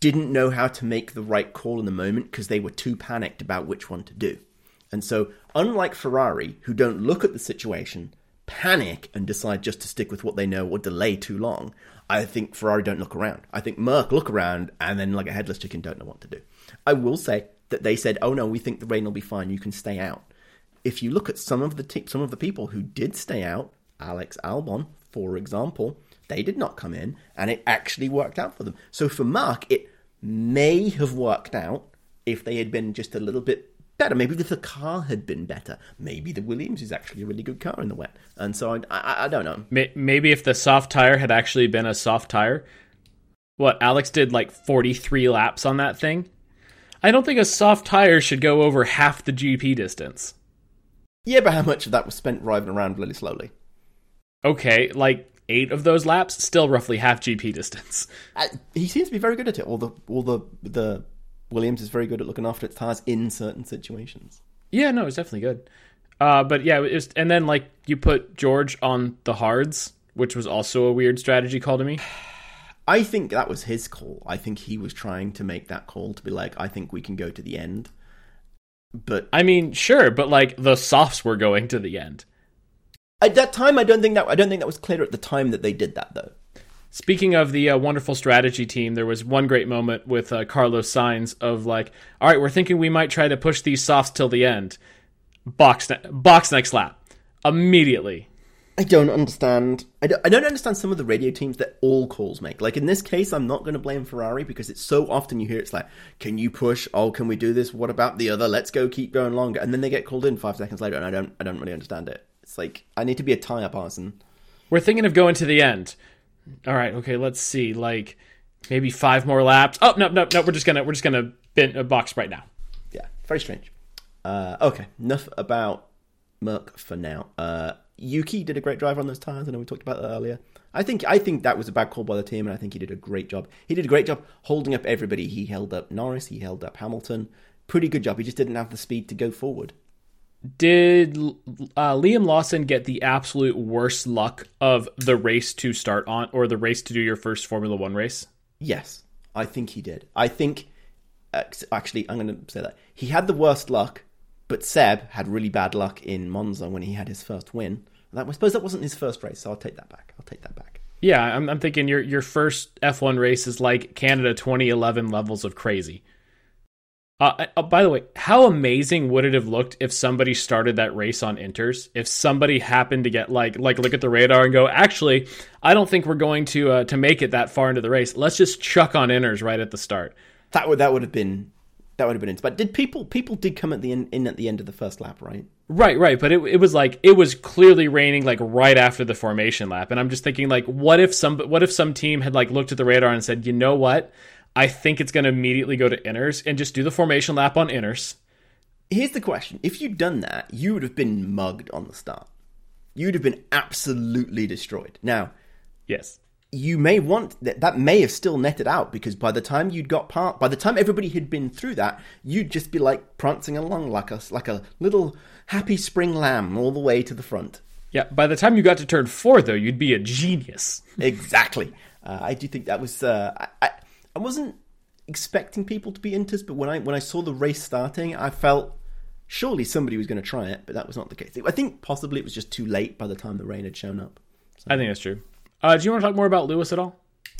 Speaker 2: didn't know how to make the right call in the moment because they were too panicked about which one to do. And so, unlike Ferrari, who don't look at the situation, panic, and decide just to stick with what they know or delay too long, I think Ferrari don't look around. I think Merc look around and then, like a headless chicken, don't know what to do. I will say that they said, "Oh no, we think the rain will be fine. You can stay out." If you look at some of the some of the people who did stay out, Alex Albon, for example, they did not come in, and it actually worked out for them. So for Mark, it may have worked out if they had been just a little bit better. Maybe if the car had been better. Maybe the Williams is actually a really good car in the wet. And so I, I, I don't know.
Speaker 1: Maybe if the soft tire had actually been a soft tire, what Alex did like 43 laps on that thing. I don't think a soft tire should go over half the GP distance.
Speaker 2: Yeah, but how much of that was spent driving around really slowly?
Speaker 1: Okay, like eight of those laps, still roughly half GP distance.
Speaker 2: Uh, he seems to be very good at it. All the all the the Williams is very good at looking after its tires in certain situations.
Speaker 1: Yeah, no, it's definitely good. Uh, but yeah, it was, and then like you put George on the hards, which was also a weird strategy call to me. [SIGHS] [SIGHS]
Speaker 2: I think that was his call. I think he was trying to make that call to be like, I think we can go to the end. But
Speaker 1: I mean, sure, but like the softs were going to the end.
Speaker 2: At that time, I don't think that I don't think that was clear at the time that they did that though.
Speaker 1: Speaking of the uh, wonderful strategy team, there was one great moment with uh, Carlos Sainz of like, all right, we're thinking we might try to push these softs till the end. Box, ne- box next lap. Immediately.
Speaker 2: I don't understand. I don't, I don't understand some of the radio teams that all calls make. Like in this case, I'm not going to blame Ferrari because it's so often you hear it's like, "Can you push? Oh, can we do this? What about the other? Let's go, keep going longer." And then they get called in five seconds later, and I don't, I don't really understand it. It's like I need to be a tire person.
Speaker 1: We're thinking of going to the end. All right, okay, let's see. Like maybe five more laps. Oh no, no, no. We're just gonna we're just gonna bin a box right now.
Speaker 2: Yeah, very strange. Uh, okay, enough about Merc for now. Uh, Yuki did a great drive on those tires. I know we talked about that earlier. I think I think that was a bad call by the team, and I think he did a great job. He did a great job holding up everybody. He held up Norris. He held up Hamilton. Pretty good job. He just didn't have the speed to go forward.
Speaker 1: Did uh, Liam Lawson get the absolute worst luck of the race to start on, or the race to do your first Formula One race?
Speaker 2: Yes, I think he did. I think actually, I'm going to say that he had the worst luck, but Seb had really bad luck in Monza when he had his first win. That, I suppose that wasn't his first race, so I'll take that back. I'll take that back.
Speaker 1: Yeah, I'm, I'm thinking your your first F1 race is like Canada 2011 levels of crazy. Uh, uh, by the way, how amazing would it have looked if somebody started that race on inters? If somebody happened to get like like look at the radar and go, actually, I don't think we're going to uh, to make it that far into the race. Let's just chuck on inters right at the start.
Speaker 2: That would that would have been that would have been. But did people people did come at the in, in at the end of the first lap, right?
Speaker 1: Right, right. But it, it was like it was clearly raining like right after the formation lap, and I'm just thinking like, what if some what if some team had like looked at the radar and said, you know what, I think it's going to immediately go to inters and just do the formation lap on inters.
Speaker 2: Here's the question: If you'd done that, you would have been mugged on the start. You'd have been absolutely destroyed. Now,
Speaker 1: yes,
Speaker 2: you may want that that may have still netted out because by the time you'd got part by the time everybody had been through that you'd just be like prancing along like a like a little happy spring lamb all the way to the front.
Speaker 1: Yeah by the time you got to turn four though you'd be a genius.
Speaker 2: Exactly. Uh, i do think that was uh, I, I wasn't expecting people to be into inters but when i when i saw the race starting i felt surely somebody was going to try it but that was not the case. I think possibly it was just too late by the time the rain had shown up.
Speaker 1: So. i think that's true uh, do you want to talk more about Lewis at all?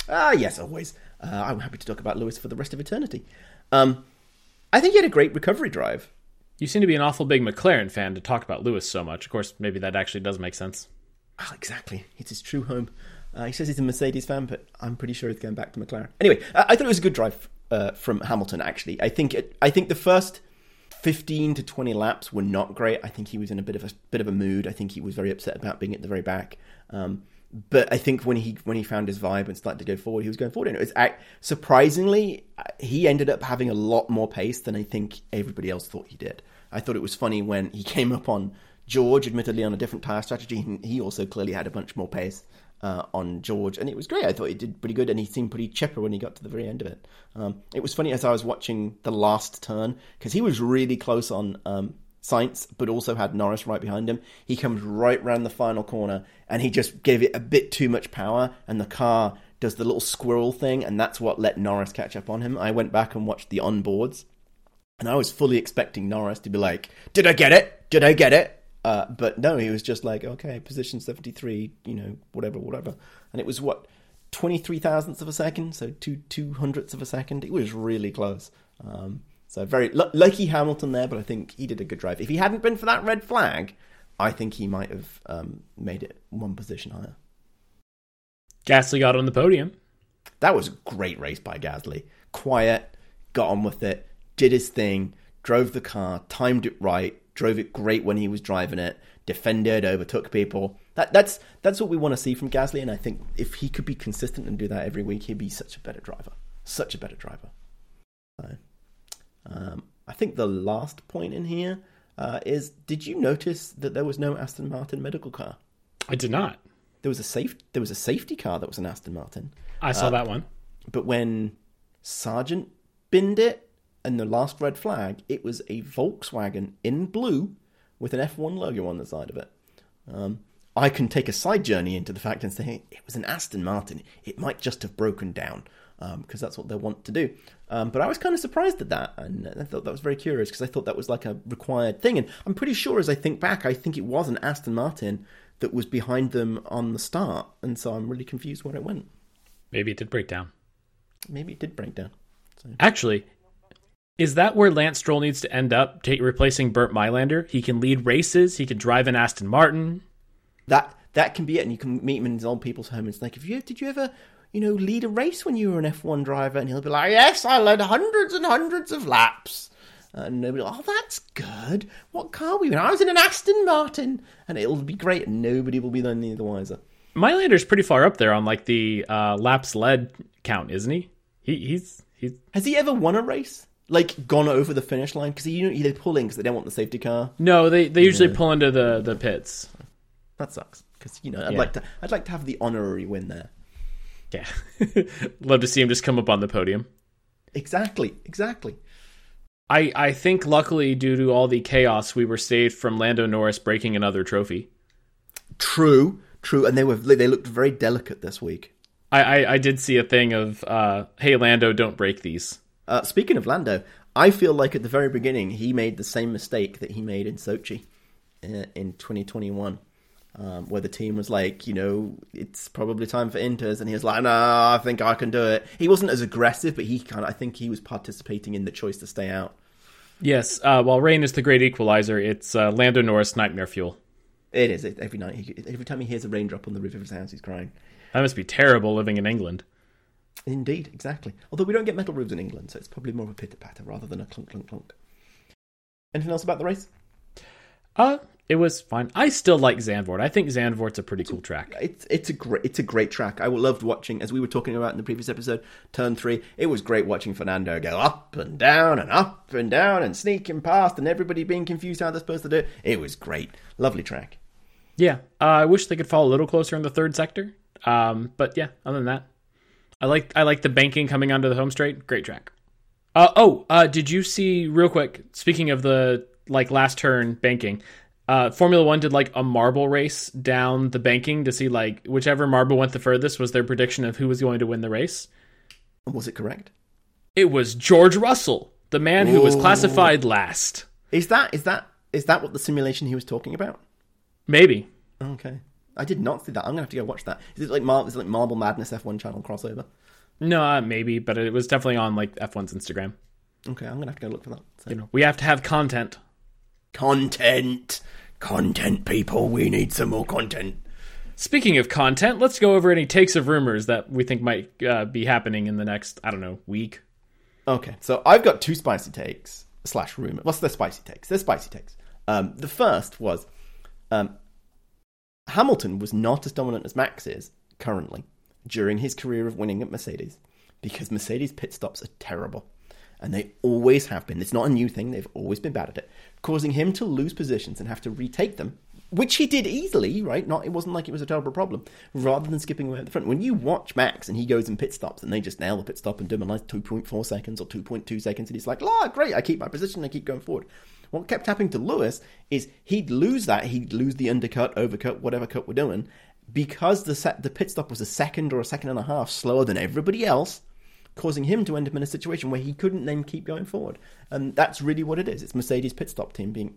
Speaker 2: Ah, yes, always. Uh, I'm happy to talk about Lewis for the rest of eternity. Um, I think he had a great recovery drive.
Speaker 1: You seem to be an awful big McLaren fan to talk about Lewis so much. Of course, maybe that actually does make sense.
Speaker 2: Oh, exactly. It's his true home. Uh, he says he's a Mercedes fan, but I'm pretty sure he's going back to McLaren. Anyway, I thought it was a good drive uh, from Hamilton. Actually, I think it, I think the first 15 to 20 laps were not great. I think he was in a bit of a bit of a mood. I think he was very upset about being at the very back. Um, but I think when he when he found his vibe and started to go forward, he was going forward. And it was surprisingly, he ended up having a lot more pace than I think everybody else thought he did. I thought it was funny when he [LAUGHS] came up on George, admittedly on a different tire strategy. He also clearly had a bunch more pace uh, on George, and it was great. I thought he did pretty good, and he seemed pretty chipper when he got to the very end of it. Um, it was funny as I was watching the last turn because he was really close on um, Sainz, but also had Norris right behind him. He comes right round the final corner and he just gave it a bit too much power, and the car does the little squirrel thing, and that's what let Norris catch up on him. I went back and watched the onboards, and I was fully expecting Norris to be like, Did I get it? Did I get it? Uh, but no, he was just like, Okay, position 73, you know, whatever, whatever. And it was what? 23 thousandths of a second, so two two hundredths of a second. It was really close. Um, so very l- lucky Hamilton there, but I think he did a good drive. If he hadn't been for that red flag, I think he might have um, made it one position higher.
Speaker 1: Gasly got on the podium.
Speaker 2: That was a great race by Gasly. Quiet, got on with it, did his thing, drove the car, timed it right, drove it great when he was driving it, defended, overtook people. That, that's that's what we want to see from Gasly, and I think if he could be consistent and do that every week, he'd be such a better driver. Such a better driver. So. Um, I think the last point in here uh, is: Did you notice that there was no Aston Martin medical car?
Speaker 1: I did not.
Speaker 2: There was a safe. There was a safety car that was an Aston Martin.
Speaker 1: I saw uh, that one.
Speaker 2: But when Sargeant binned it and the last red flag, it was a Volkswagen in blue with an F1 logo on the side of it. Um, I can take a side journey into the fact and say it was an Aston Martin. It might just have broken down because um, that's what they want to do. Um, but I was kind of surprised at that, and I thought that was very curious because I thought that was like a required thing. And I'm pretty sure, as I think back, I think it was an Aston Martin that was behind them on the start, and so I'm really confused where it went.
Speaker 1: Maybe it did break down.
Speaker 2: Maybe it did break down.
Speaker 1: Actually, is that where Lance Stroll needs to end up, take, replacing Bernd Mayländer? He can lead races. He can drive an Aston Martin.
Speaker 2: That that can be it, and you can meet him in his old people's home. And it's like, if you did you ever, you know, lead a race when you were an F1 driver? And he'll be like, yes, I led hundreds and hundreds of laps. And nobody, oh, that's good. What car were you in? I was in an Aston Martin, and it'll be great, and nobody will be any the wiser.
Speaker 1: Mayländer's pretty far up there on like the uh, laps led count, isn't he? He he's he's
Speaker 2: Has he ever won a race? Like gone over the finish line because you know they pull in because they don't want the safety car.
Speaker 1: no. They they usually pull into the the pits.
Speaker 2: That sucks because you know I'd
Speaker 1: Yeah.
Speaker 2: like to I'd like to have the honorary win there.
Speaker 1: Yeah, [LAUGHS] love to see him just come up on the podium.
Speaker 2: Exactly, exactly.
Speaker 1: I I think luckily due to all the chaos, we were saved from Lando Norris breaking another trophy.
Speaker 2: True, true, and they were they looked very delicate this week.
Speaker 1: I I, I did see a thing of uh, hey Lando, don't break these.
Speaker 2: Uh, speaking of Lando, I feel like at the very beginning he made the same mistake that he made in Sochi uh, in 2021, um, where the team was like, you know, it's probably time for Inters, and he was like, no, I think I can do it. He wasn't as aggressive, but he kind of, I think he was participating in the choice to stay out.
Speaker 1: Yes, uh, while rain is the great equalizer, it's uh, Lando Norris nightmare fuel.
Speaker 2: It is every night. He, every time he hears a raindrop on the roof of his house, he's crying.
Speaker 1: That must be terrible living in England.
Speaker 2: Indeed, exactly. Although we don't get metal roofs in England, so it's probably more of a pitter patter rather than a clunk clunk clunk. Anything else about the race?
Speaker 1: Uh, it was fine. I still like Zandvoort. I think Zandvoort's a pretty cool track.
Speaker 2: It's it's a great it's a great track. I loved watching as we were talking about in the previous episode, turn three. It was great watching Fernando go up and down and up and down and sneaking past and everybody being confused how they're supposed to do it. It was great, lovely track.
Speaker 1: Yeah, uh, I wish they could fall a little closer in the third sector. Um, but yeah, other than that, I like I like the banking coming onto the home straight. Great track. Uh, oh, uh, did you see real quick? Speaking of the like last turn banking, uh, Formula One did like a marble race down the banking to see like whichever marble went the furthest was their prediction of who was going to win the race.
Speaker 2: Was it correct?
Speaker 1: It was George Russell, the man who was classified last.
Speaker 2: Is that is that is that what the simulation he was talking about?
Speaker 1: Maybe.
Speaker 2: Okay, I did not see that. I'm gonna have to go watch that. Is it like Mar- is it like Marble Madness F1 channel crossover?
Speaker 1: No, uh, maybe, but it was definitely on like F1's Instagram.
Speaker 2: Okay, I'm gonna have to go look for that. So.
Speaker 1: You know, we have to have content.
Speaker 2: Content, content, people. We need some more content.
Speaker 1: Speaking of content, let's go over any takes of rumors that we think might uh, be happening in the next, I don't know, week.
Speaker 2: Okay, so I've got two spicy takes slash rumor. What's the spicy takes? They're spicy takes. Um, the first was um, Hamilton was not as dominant as Max is currently during his career of winning at Mercedes because Mercedes pit stops are terrible. And they always have been. It's not a new thing. They've always been bad at it, causing him to lose positions and have to retake them, which he did easily, right? Not it wasn't like it was a terrible problem. Rather than skipping away at the front, when you watch Max and he goes and pit stops and they just nail the pit stop and do him a nice two point four seconds or two point two seconds, and he's like, "Ah, great! I keep my position. I keep going forward." What kept happening to Lewis is he'd lose that, he'd lose the undercut, overcut, whatever cut we're doing, because the set, the pit stop was a second or a second and a half slower than everybody else causing him to end up in a situation where he couldn't then keep going forward. And that's really what it is. It's Mercedes pit stop team being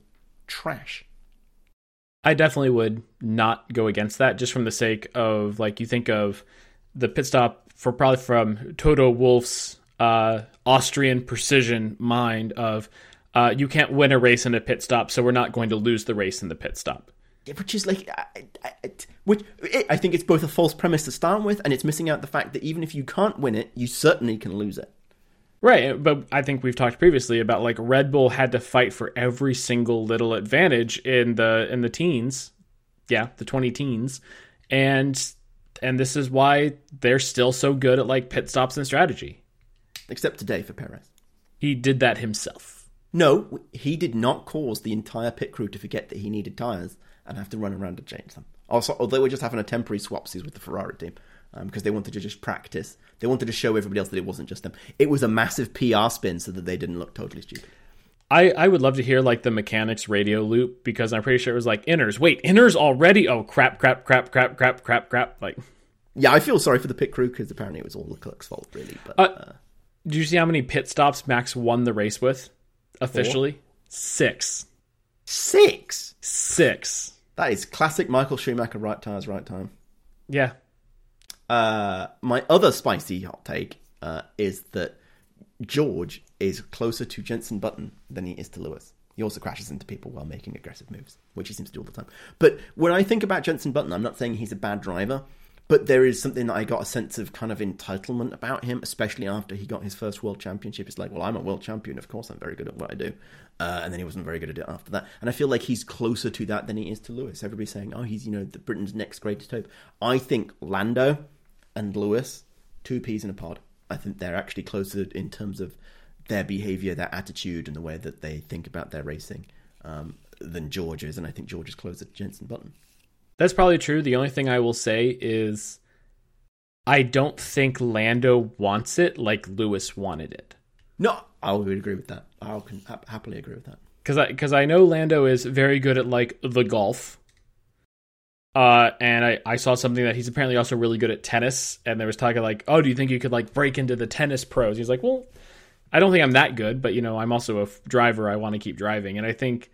Speaker 2: trash.
Speaker 1: I definitely would not go against that just from the sake of, like, you think of the pit stop for probably from Toto Wolff's uh, Austrian precision mind of uh, you can't win a race in a pit stop, so we're not going to lose the race in the pit stop.
Speaker 2: Which is like, I, I, which it, I think it's both a false premise to start with, and it's missing out the fact that even if you can't win it, you certainly can lose it.
Speaker 1: Right, uh, but I think we've talked previously about like Red Bull had to fight for every single little advantage in the in the teens. Yeah, the 20 teens. And and this is why they're still so good at like pit stops and strategy.
Speaker 2: Except today for Perez.
Speaker 1: He did that himself.
Speaker 2: No, he did not cause the entire pit crew to forget that he needed tyres and have to run around to change them. Also, or they were just having a temporary swapsies with the Ferrari team um, because they wanted to just practice. They wanted to show everybody else that it wasn't just them. It was a massive PR spin so that they didn't look totally stupid.
Speaker 1: I, I would love to hear like the mechanics radio loop because I'm pretty sure it was like inners. Wait, inners already? Oh crap, crap, crap, crap, crap, crap, crap. Like
Speaker 2: Yeah, I feel sorry for the pit crew because apparently it was all Leclerc's fault, really. But
Speaker 1: Uh,
Speaker 2: uh,
Speaker 1: did you see how many pit stops Max won the race with? Officially? Six.
Speaker 2: six.
Speaker 1: Six.
Speaker 2: That is classic Michael Schumacher. Right tires, right time.
Speaker 1: Yeah.
Speaker 2: Uh, my other spicy hot take uh, is that George is closer to Jenson Button than he is to Lewis. He also crashes into people while making aggressive moves, which he seems to do all the time. But when I think about Jenson Button, I'm not saying he's a bad driver, but there is something that I got a sense of kind of entitlement about him, especially after he got his first world championship. It's like, well, I'm a world champion, of course I'm very good at what I do. Uh, and then he wasn't very good at it after that. And I feel like he's closer to that than he is to Lewis. Everybody's saying, oh, he's, you know, the Britain's next greatest hope. I think Lando and Lewis, two peas in a pod. I think they're actually closer in terms of their behavior, their attitude, and the way that they think about their racing um, than George is. And I think George is closer to Jenson Button.
Speaker 1: That's probably true. The only thing I will say is I don't think Lando wants it like Lewis wanted it.
Speaker 2: No, I would agree with that. I can ha- happily agree with that.
Speaker 1: Because I, cause I know Lando is very good at like the golf. Uh, and I, I saw something that he's apparently also really good at tennis. And there was talking like, oh, do you think you could like break into the tennis pros? He's like, well, I don't think I'm that good, but you know, I'm also a f- driver. I want to keep driving. And I think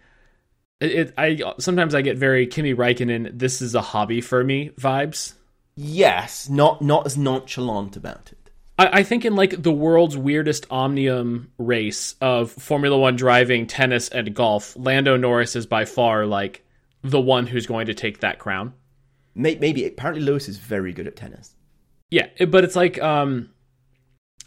Speaker 1: it, it, I sometimes I get very Kimi Räikkönen. This is a hobby for me vibes.
Speaker 2: Yes, not not as nonchalant about it.
Speaker 1: I, I think in like the world's weirdest omnium race of Formula One driving, tennis, and golf, Lando Norris is by far like the one who's going to take that crown.
Speaker 2: Maybe apparently Lewis is very good at tennis.
Speaker 1: Yeah, but it's like um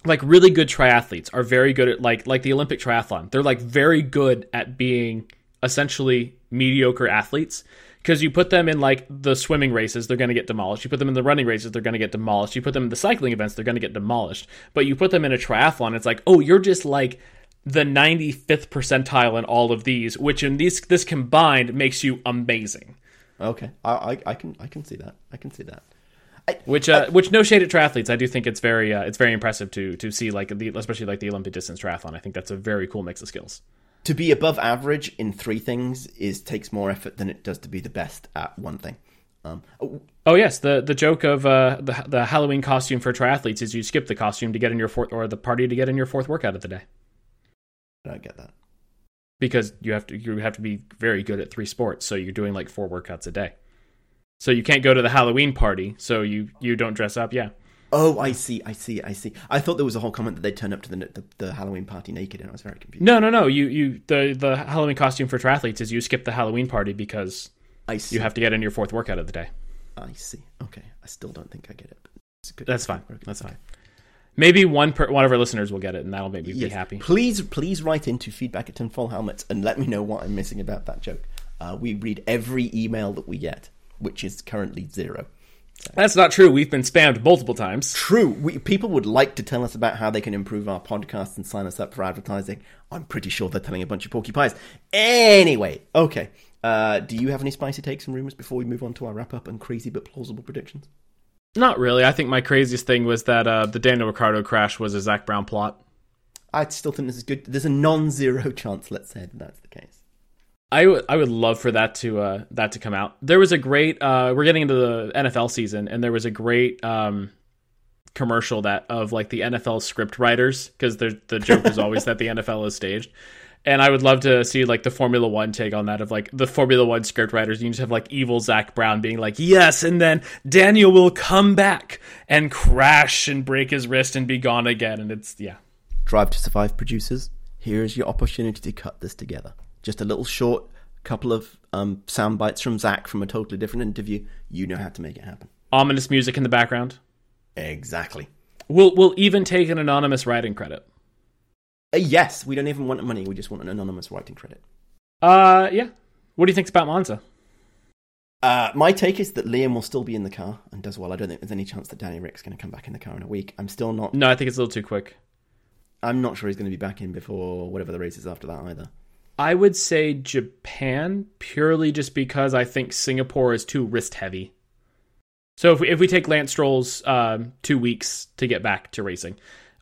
Speaker 1: like really good triathletes are very good at like like the Olympic triathlon. They're like very good at being essentially mediocre athletes because you put them in like the swimming races, they're going to get demolished. You put them in the running races, they're going to get demolished. You put them in the cycling events, they're going to get demolished. But you put them in a triathlon, it's like, "Oh, you're just like the 95th percentile in all of these, which in these this combined makes you amazing."
Speaker 2: Okay, I, I, I can I can see that. I can see that. I,
Speaker 1: Which, uh, which no shade at triathletes, I do think it's very, uh, it's very impressive to to see like the, especially like the Olympic distance triathlon. I think that's a very cool mix of skills.
Speaker 2: To be above average in three things is takes more effort than it does to be the best at one thing. Um, oh,
Speaker 1: Oh yes, the the joke of uh, the the Halloween costume for triathletes is you skip the costume to get in your fourth or the party to get in your fourth workout of the day
Speaker 2: I don't get that.
Speaker 1: because you have to you have to be very good at three sports, so you're doing like four workouts a day. So you can't go to the Halloween party, so you you don't dress up. Yeah,
Speaker 2: Oh, I see, I see, I see. I thought there was a whole comment that they turn up to the, the the Halloween party naked, and I was very confused.
Speaker 1: no, no, no. You you the the Halloween costume for triathletes is you skip the Halloween party because
Speaker 2: I see.
Speaker 1: you have to get in your fourth workout of the day.
Speaker 2: I see. Okay, I still don't think I get it.
Speaker 1: That's fine. That's fine. Maybe one per, one of our listeners will get it, and that'll make me be happy.
Speaker 2: Please, please write into feedback at Tinfoil Helmets and let me know what I'm missing about that joke. Uh, we read every email that we get, which is currently zero.
Speaker 1: That's not true. We've been spammed multiple times.
Speaker 2: True, we, people would like to tell us about how they can improve our podcast and sign us up for advertising. I'm pretty sure they're telling a bunch of porcupines. Anyway, okay. Uh, do you have any spicy takes and rumors before we move on to our wrap up and crazy but plausible predictions?
Speaker 1: Not really. I think my craziest thing was that uh, the Daniel Ricciardo crash was a Zak Brown plot.
Speaker 2: I still think this is good. There's a non-zero [LAUGHS] chance, let's say, that that's the case.
Speaker 1: I would I would love for that to uh, that to come out. There was a great uh, we're getting into the NFL season, and there was a great um, commercial that of like the NFL script writers because the the joke is always that the [LAUGHS] NFL is staged. And I would love to see like the Formula One take on that of like the Formula One script writers. You just have like evil Zak Brown being like, yes, and then Daniel will come back and crash and break his wrist and be gone again. And it's yeah,
Speaker 2: Drive to Survive producers, here is your opportunity to cut this together. Just a little short couple of um, sound bites from Zak from a totally different interview. You know how to make it happen.
Speaker 1: ominous music in the background.
Speaker 2: Exactly.
Speaker 1: We'll we'll even take an anonymous writing credit.
Speaker 2: Uh, yes, we don't even want money. We just want an anonymous writing credit.
Speaker 1: Uh, yeah. What do you think about Monza?
Speaker 2: Uh, my take is that Liam will still be in the car and does well. I don't think there's any chance that Danny Ric's going to come back in the car in a week. I'm still not.
Speaker 1: No, I think it's a little too quick.
Speaker 2: I'm not sure he's going to be back in before whatever the race is after that either.
Speaker 1: I would say Japan purely just because I think Singapore is too wrist heavy. So if we, if we take Lance Stroll's um, two weeks to get back to racing,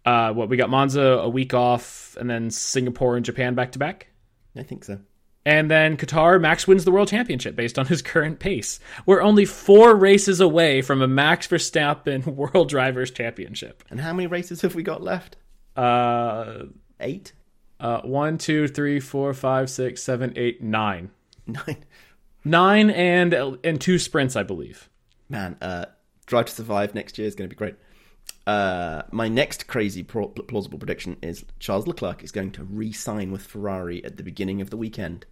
Speaker 1: uh, what we got Monza a week off, and then Singapore and Japan back to back,
Speaker 2: I think so.
Speaker 1: and then Qatar. Max wins the world championship based on his [LAUGHS] current pace. We're only four races away from a Max Verstappen [LAUGHS] World Drivers Championship.
Speaker 2: And how many races have we got left?
Speaker 1: Uh,
Speaker 2: Eight?
Speaker 1: Uh, one, two, three, four, five, six, seven, eight, nine.
Speaker 2: Nine?
Speaker 1: Nine and and two sprints, I believe.
Speaker 2: Man, uh, Drive to Survive next year is going to be great. Uh, my next crazy plausible prediction is Charles Leclerc is going to re-sign with Ferrari at the beginning of the weekend,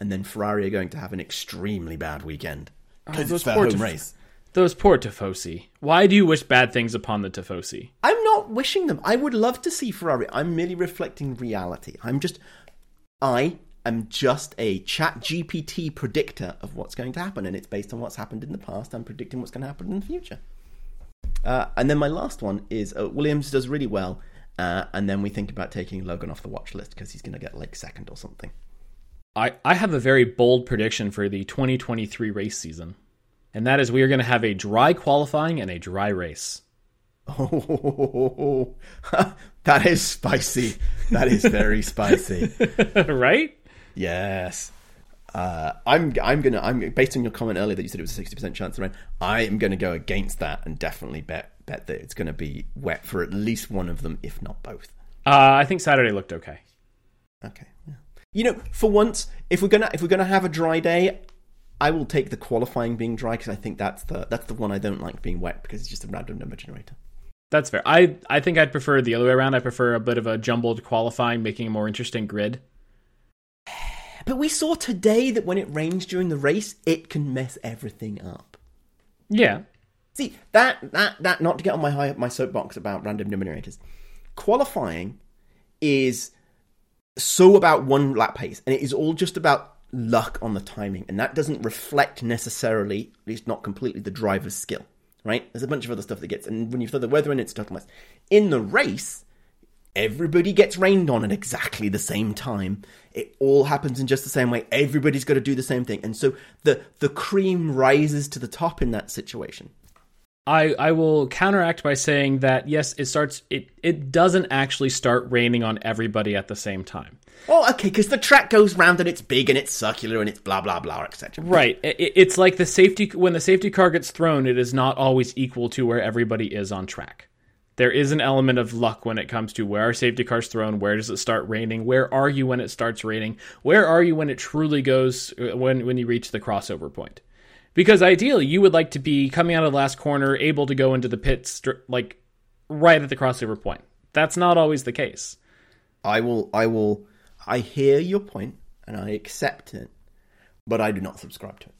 Speaker 2: and then Ferrari are going to have an extremely bad weekend because
Speaker 1: Oh,
Speaker 2: it's their
Speaker 1: poor
Speaker 2: home
Speaker 1: Tif-
Speaker 2: race.
Speaker 1: Those poor Tifosi. Why do you wish bad things upon the Tifosi?
Speaker 2: I'm not wishing them. I would love to see Ferrari. I'm merely reflecting reality. I'm just, I am just a chat GPT predictor of what's going to happen, and it's based on what's happened in the past. I'm predicting what's going to happen in the future. Uh, and then my last one is uh, Williams does really well, uh, and then we think about taking Logan off the watch list because he's going to get like second or something.
Speaker 1: I, I have a very bold prediction for the 2023 race season, and that is we are going to have a dry qualifying and a dry race.
Speaker 2: Oh, [LAUGHS] that is spicy. That is very spicy. [LAUGHS]
Speaker 1: right?
Speaker 2: Yes. Uh, I'm I'm gonna I'm based on your comment earlier that you said it was a sixty percent chance of rain. I am gonna go against that and definitely bet bet that it's gonna be wet for at least one of them, if not both.
Speaker 1: Uh, I think Saturday looked okay.
Speaker 2: Okay. Yeah. You know, for once, if we're gonna if we're gonna have a dry day, I will take the qualifying being dry because I think that's the that's the one I don't like being wet because it's just a random number generator.
Speaker 1: That's fair. I I think I'd prefer the other way around. I prefer a bit of a jumbled qualifying, making a more interesting grid. [SIGHS]
Speaker 2: But we saw today that when it rains during the race, it can mess everything up.
Speaker 1: Yeah.
Speaker 2: See that that that not to get on my high, my soapbox about random numerators. Qualifying is so about one lap pace, and it is all just about luck on the timing, and that doesn't reflect necessarily, at least not completely, the driver's skill. Right? There's a bunch of other stuff that gets, and when you throw the weather in, it's total mess. In the race, everybody gets rained on at exactly the same time. It all happens in just the same way. Everybody's got to do the same thing, and so the the cream rises to the top in that situation.
Speaker 1: I, I will counteract by saying that yes, it starts it it doesn't actually start raining on everybody at the same time.
Speaker 2: Oh, okay, because the track goes round and it's big and it's circular and it's blah blah blah, etc.
Speaker 1: Right. It's like the safety when the safety car gets thrown, it is not always equal to where everybody is on track. There is an element of luck when it comes to where are safety cars thrown, where does it start raining, where are you when it starts raining, where are you when it truly goes uh, when when you reach the crossover point. Because ideally, you would like to be coming out of the last corner, able to go into the pits like right at the crossover point. That's not always the case.
Speaker 2: I will, I will, I hear your point and I accept it, but I do not subscribe to it.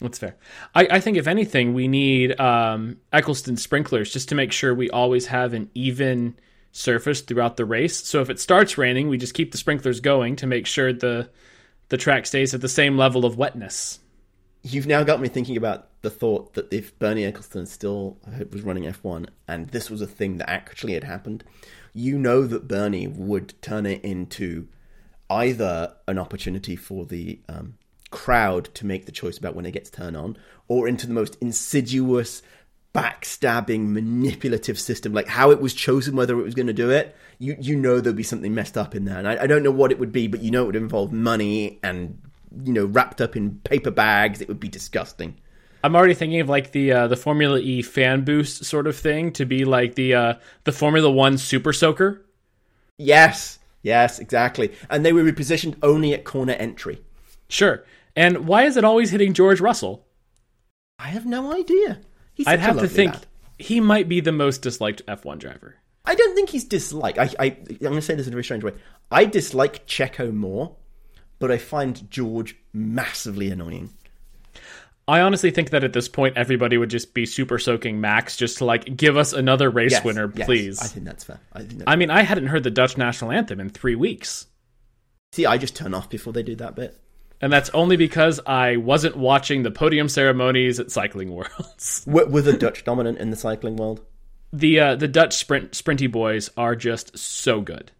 Speaker 1: That's fair. I, I think if anything, we need um, Ecclestone sprinklers just to make sure we always have an even surface throughout the race. So if it starts raining, we just keep the sprinklers going to make sure the the track stays at the same level of wetness.
Speaker 2: You've now got me thinking about the thought that if Bernie Ecclestone still was running F1 and this was a thing that actually had happened, you know that Bernie would turn it into either an opportunity for the um, crowd to make the choice about when it gets turned on, or into the most insidious, backstabbing, manipulative system, like how it was chosen whether it was going to do it. You you know there'd be something messed up in there, and I, I don't know what it would be, but you know it would involve money and you know wrapped up in paper bags. It would be disgusting.
Speaker 1: I'm already thinking of like the uh, the Formula E fan boost sort of thing to be like the uh, the Formula One Super Soaker.
Speaker 2: Yes, yes, exactly. And they were repositioned only at corner entry.
Speaker 1: Sure. And why is it always hitting George Russell?
Speaker 2: I have no idea. He's
Speaker 1: I'd have to think
Speaker 2: lad.
Speaker 1: he might be the most disliked F1 driver.
Speaker 2: I don't think he's disliked. I, I, I'm going to say this in a very strange way. I dislike Checo more, but I find George massively annoying.
Speaker 1: I honestly think that at this point everybody would just be super soaking Max just to like give us another race
Speaker 2: Yes,
Speaker 1: winner,
Speaker 2: yes,
Speaker 1: please.
Speaker 2: I think that's fair. I think
Speaker 1: I mean, I hadn't heard the Dutch national anthem in three weeks.
Speaker 2: See, I just turn off before they do that bit.
Speaker 1: And that's only because I wasn't watching the podium ceremonies at Cycling Worlds. [LAUGHS]
Speaker 2: Were, were the Dutch dominant in the cycling world?
Speaker 1: The uh, the Dutch sprint sprinty boys are just so good.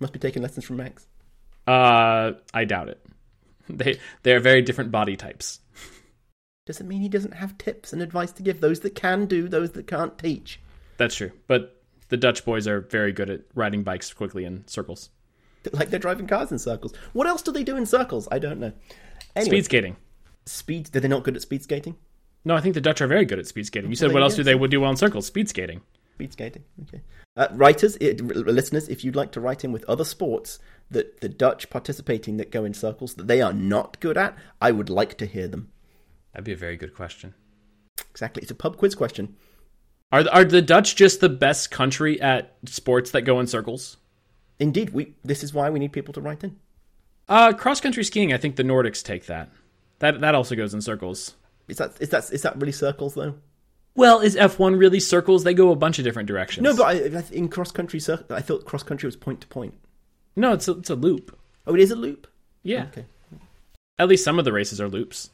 Speaker 2: Must be taking lessons from Max.
Speaker 1: Uh, I doubt it. [LAUGHS] They they are very different body types.
Speaker 2: Doesn't mean he doesn't have tips and advice to give. Those that can do, those that can't teach.
Speaker 1: That's true. But the Dutch boys are very good at riding bikes quickly in circles. [LAUGHS]
Speaker 2: Like they're driving cars in circles. What else do they do in circles? I don't know. Anyway,
Speaker 1: Speed skating.
Speaker 2: speed. Are they not good at speed skating?
Speaker 1: No, I think the Dutch are very good at speed skating. You said
Speaker 2: Well,
Speaker 1: what else do they would do well in circles? Speed skating.
Speaker 2: speed skating. Okay. Uh, writers, it, listeners, if you'd like to write in with other sports that the Dutch participating that go in circles that they are not good at, I would like to hear them.
Speaker 1: That'd be a very good question.
Speaker 2: Exactly. It's a pub quiz question.
Speaker 1: Are are the Dutch just the best country at sports that go in circles?
Speaker 2: Indeed, we. This is why we need people to write in.
Speaker 1: Uh, cross country skiing. I think the Nordics take that. That that also goes in circles.
Speaker 2: Is that is that is that really circles though?
Speaker 1: Well, is F one really circles? They go a bunch of different directions.
Speaker 2: No, but I, in cross country, I thought cross country was point to point.
Speaker 1: No, it's a, it's a loop.
Speaker 2: Oh, it is a loop.
Speaker 1: Yeah. Okay. At least some of the races are loops.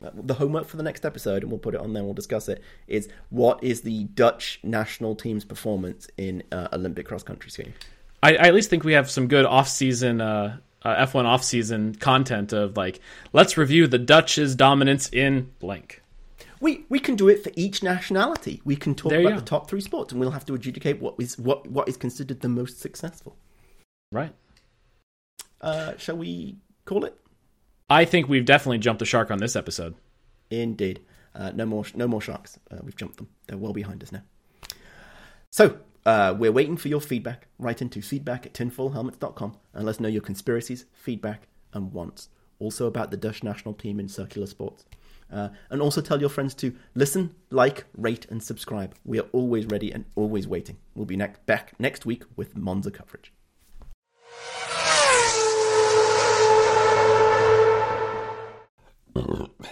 Speaker 2: The homework for the next episode, and we'll put it on there. We'll discuss it. Is what is the Dutch national team's performance in uh, Olympic cross country skiing?
Speaker 1: I, I, at least think we have some good off season uh, uh, F1 off season content of like let's review the Dutch's dominance in blank.
Speaker 2: We we can do it for each nationality. We can talk about the top three sports, and we'll have to adjudicate what is what what is considered the most successful.
Speaker 1: Right.
Speaker 2: Uh, shall we call it?
Speaker 1: I think we've definitely jumped the shark on this episode.
Speaker 2: Indeed. Uh, no more, no more sharks. Uh, we've jumped them. They're well behind us now. So uh, we're waiting for your feedback. Write into feedback at tinfoilhelmets.com and let us know your conspiracies, feedback, and wants. Also about the Dutch national team in circular sports. Uh, and also tell your friends to listen, like, rate, and subscribe. We are always ready and always waiting. We'll be next, back next week with Monza coverage.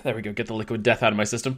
Speaker 1: There we go. Get the liquid death out of my system.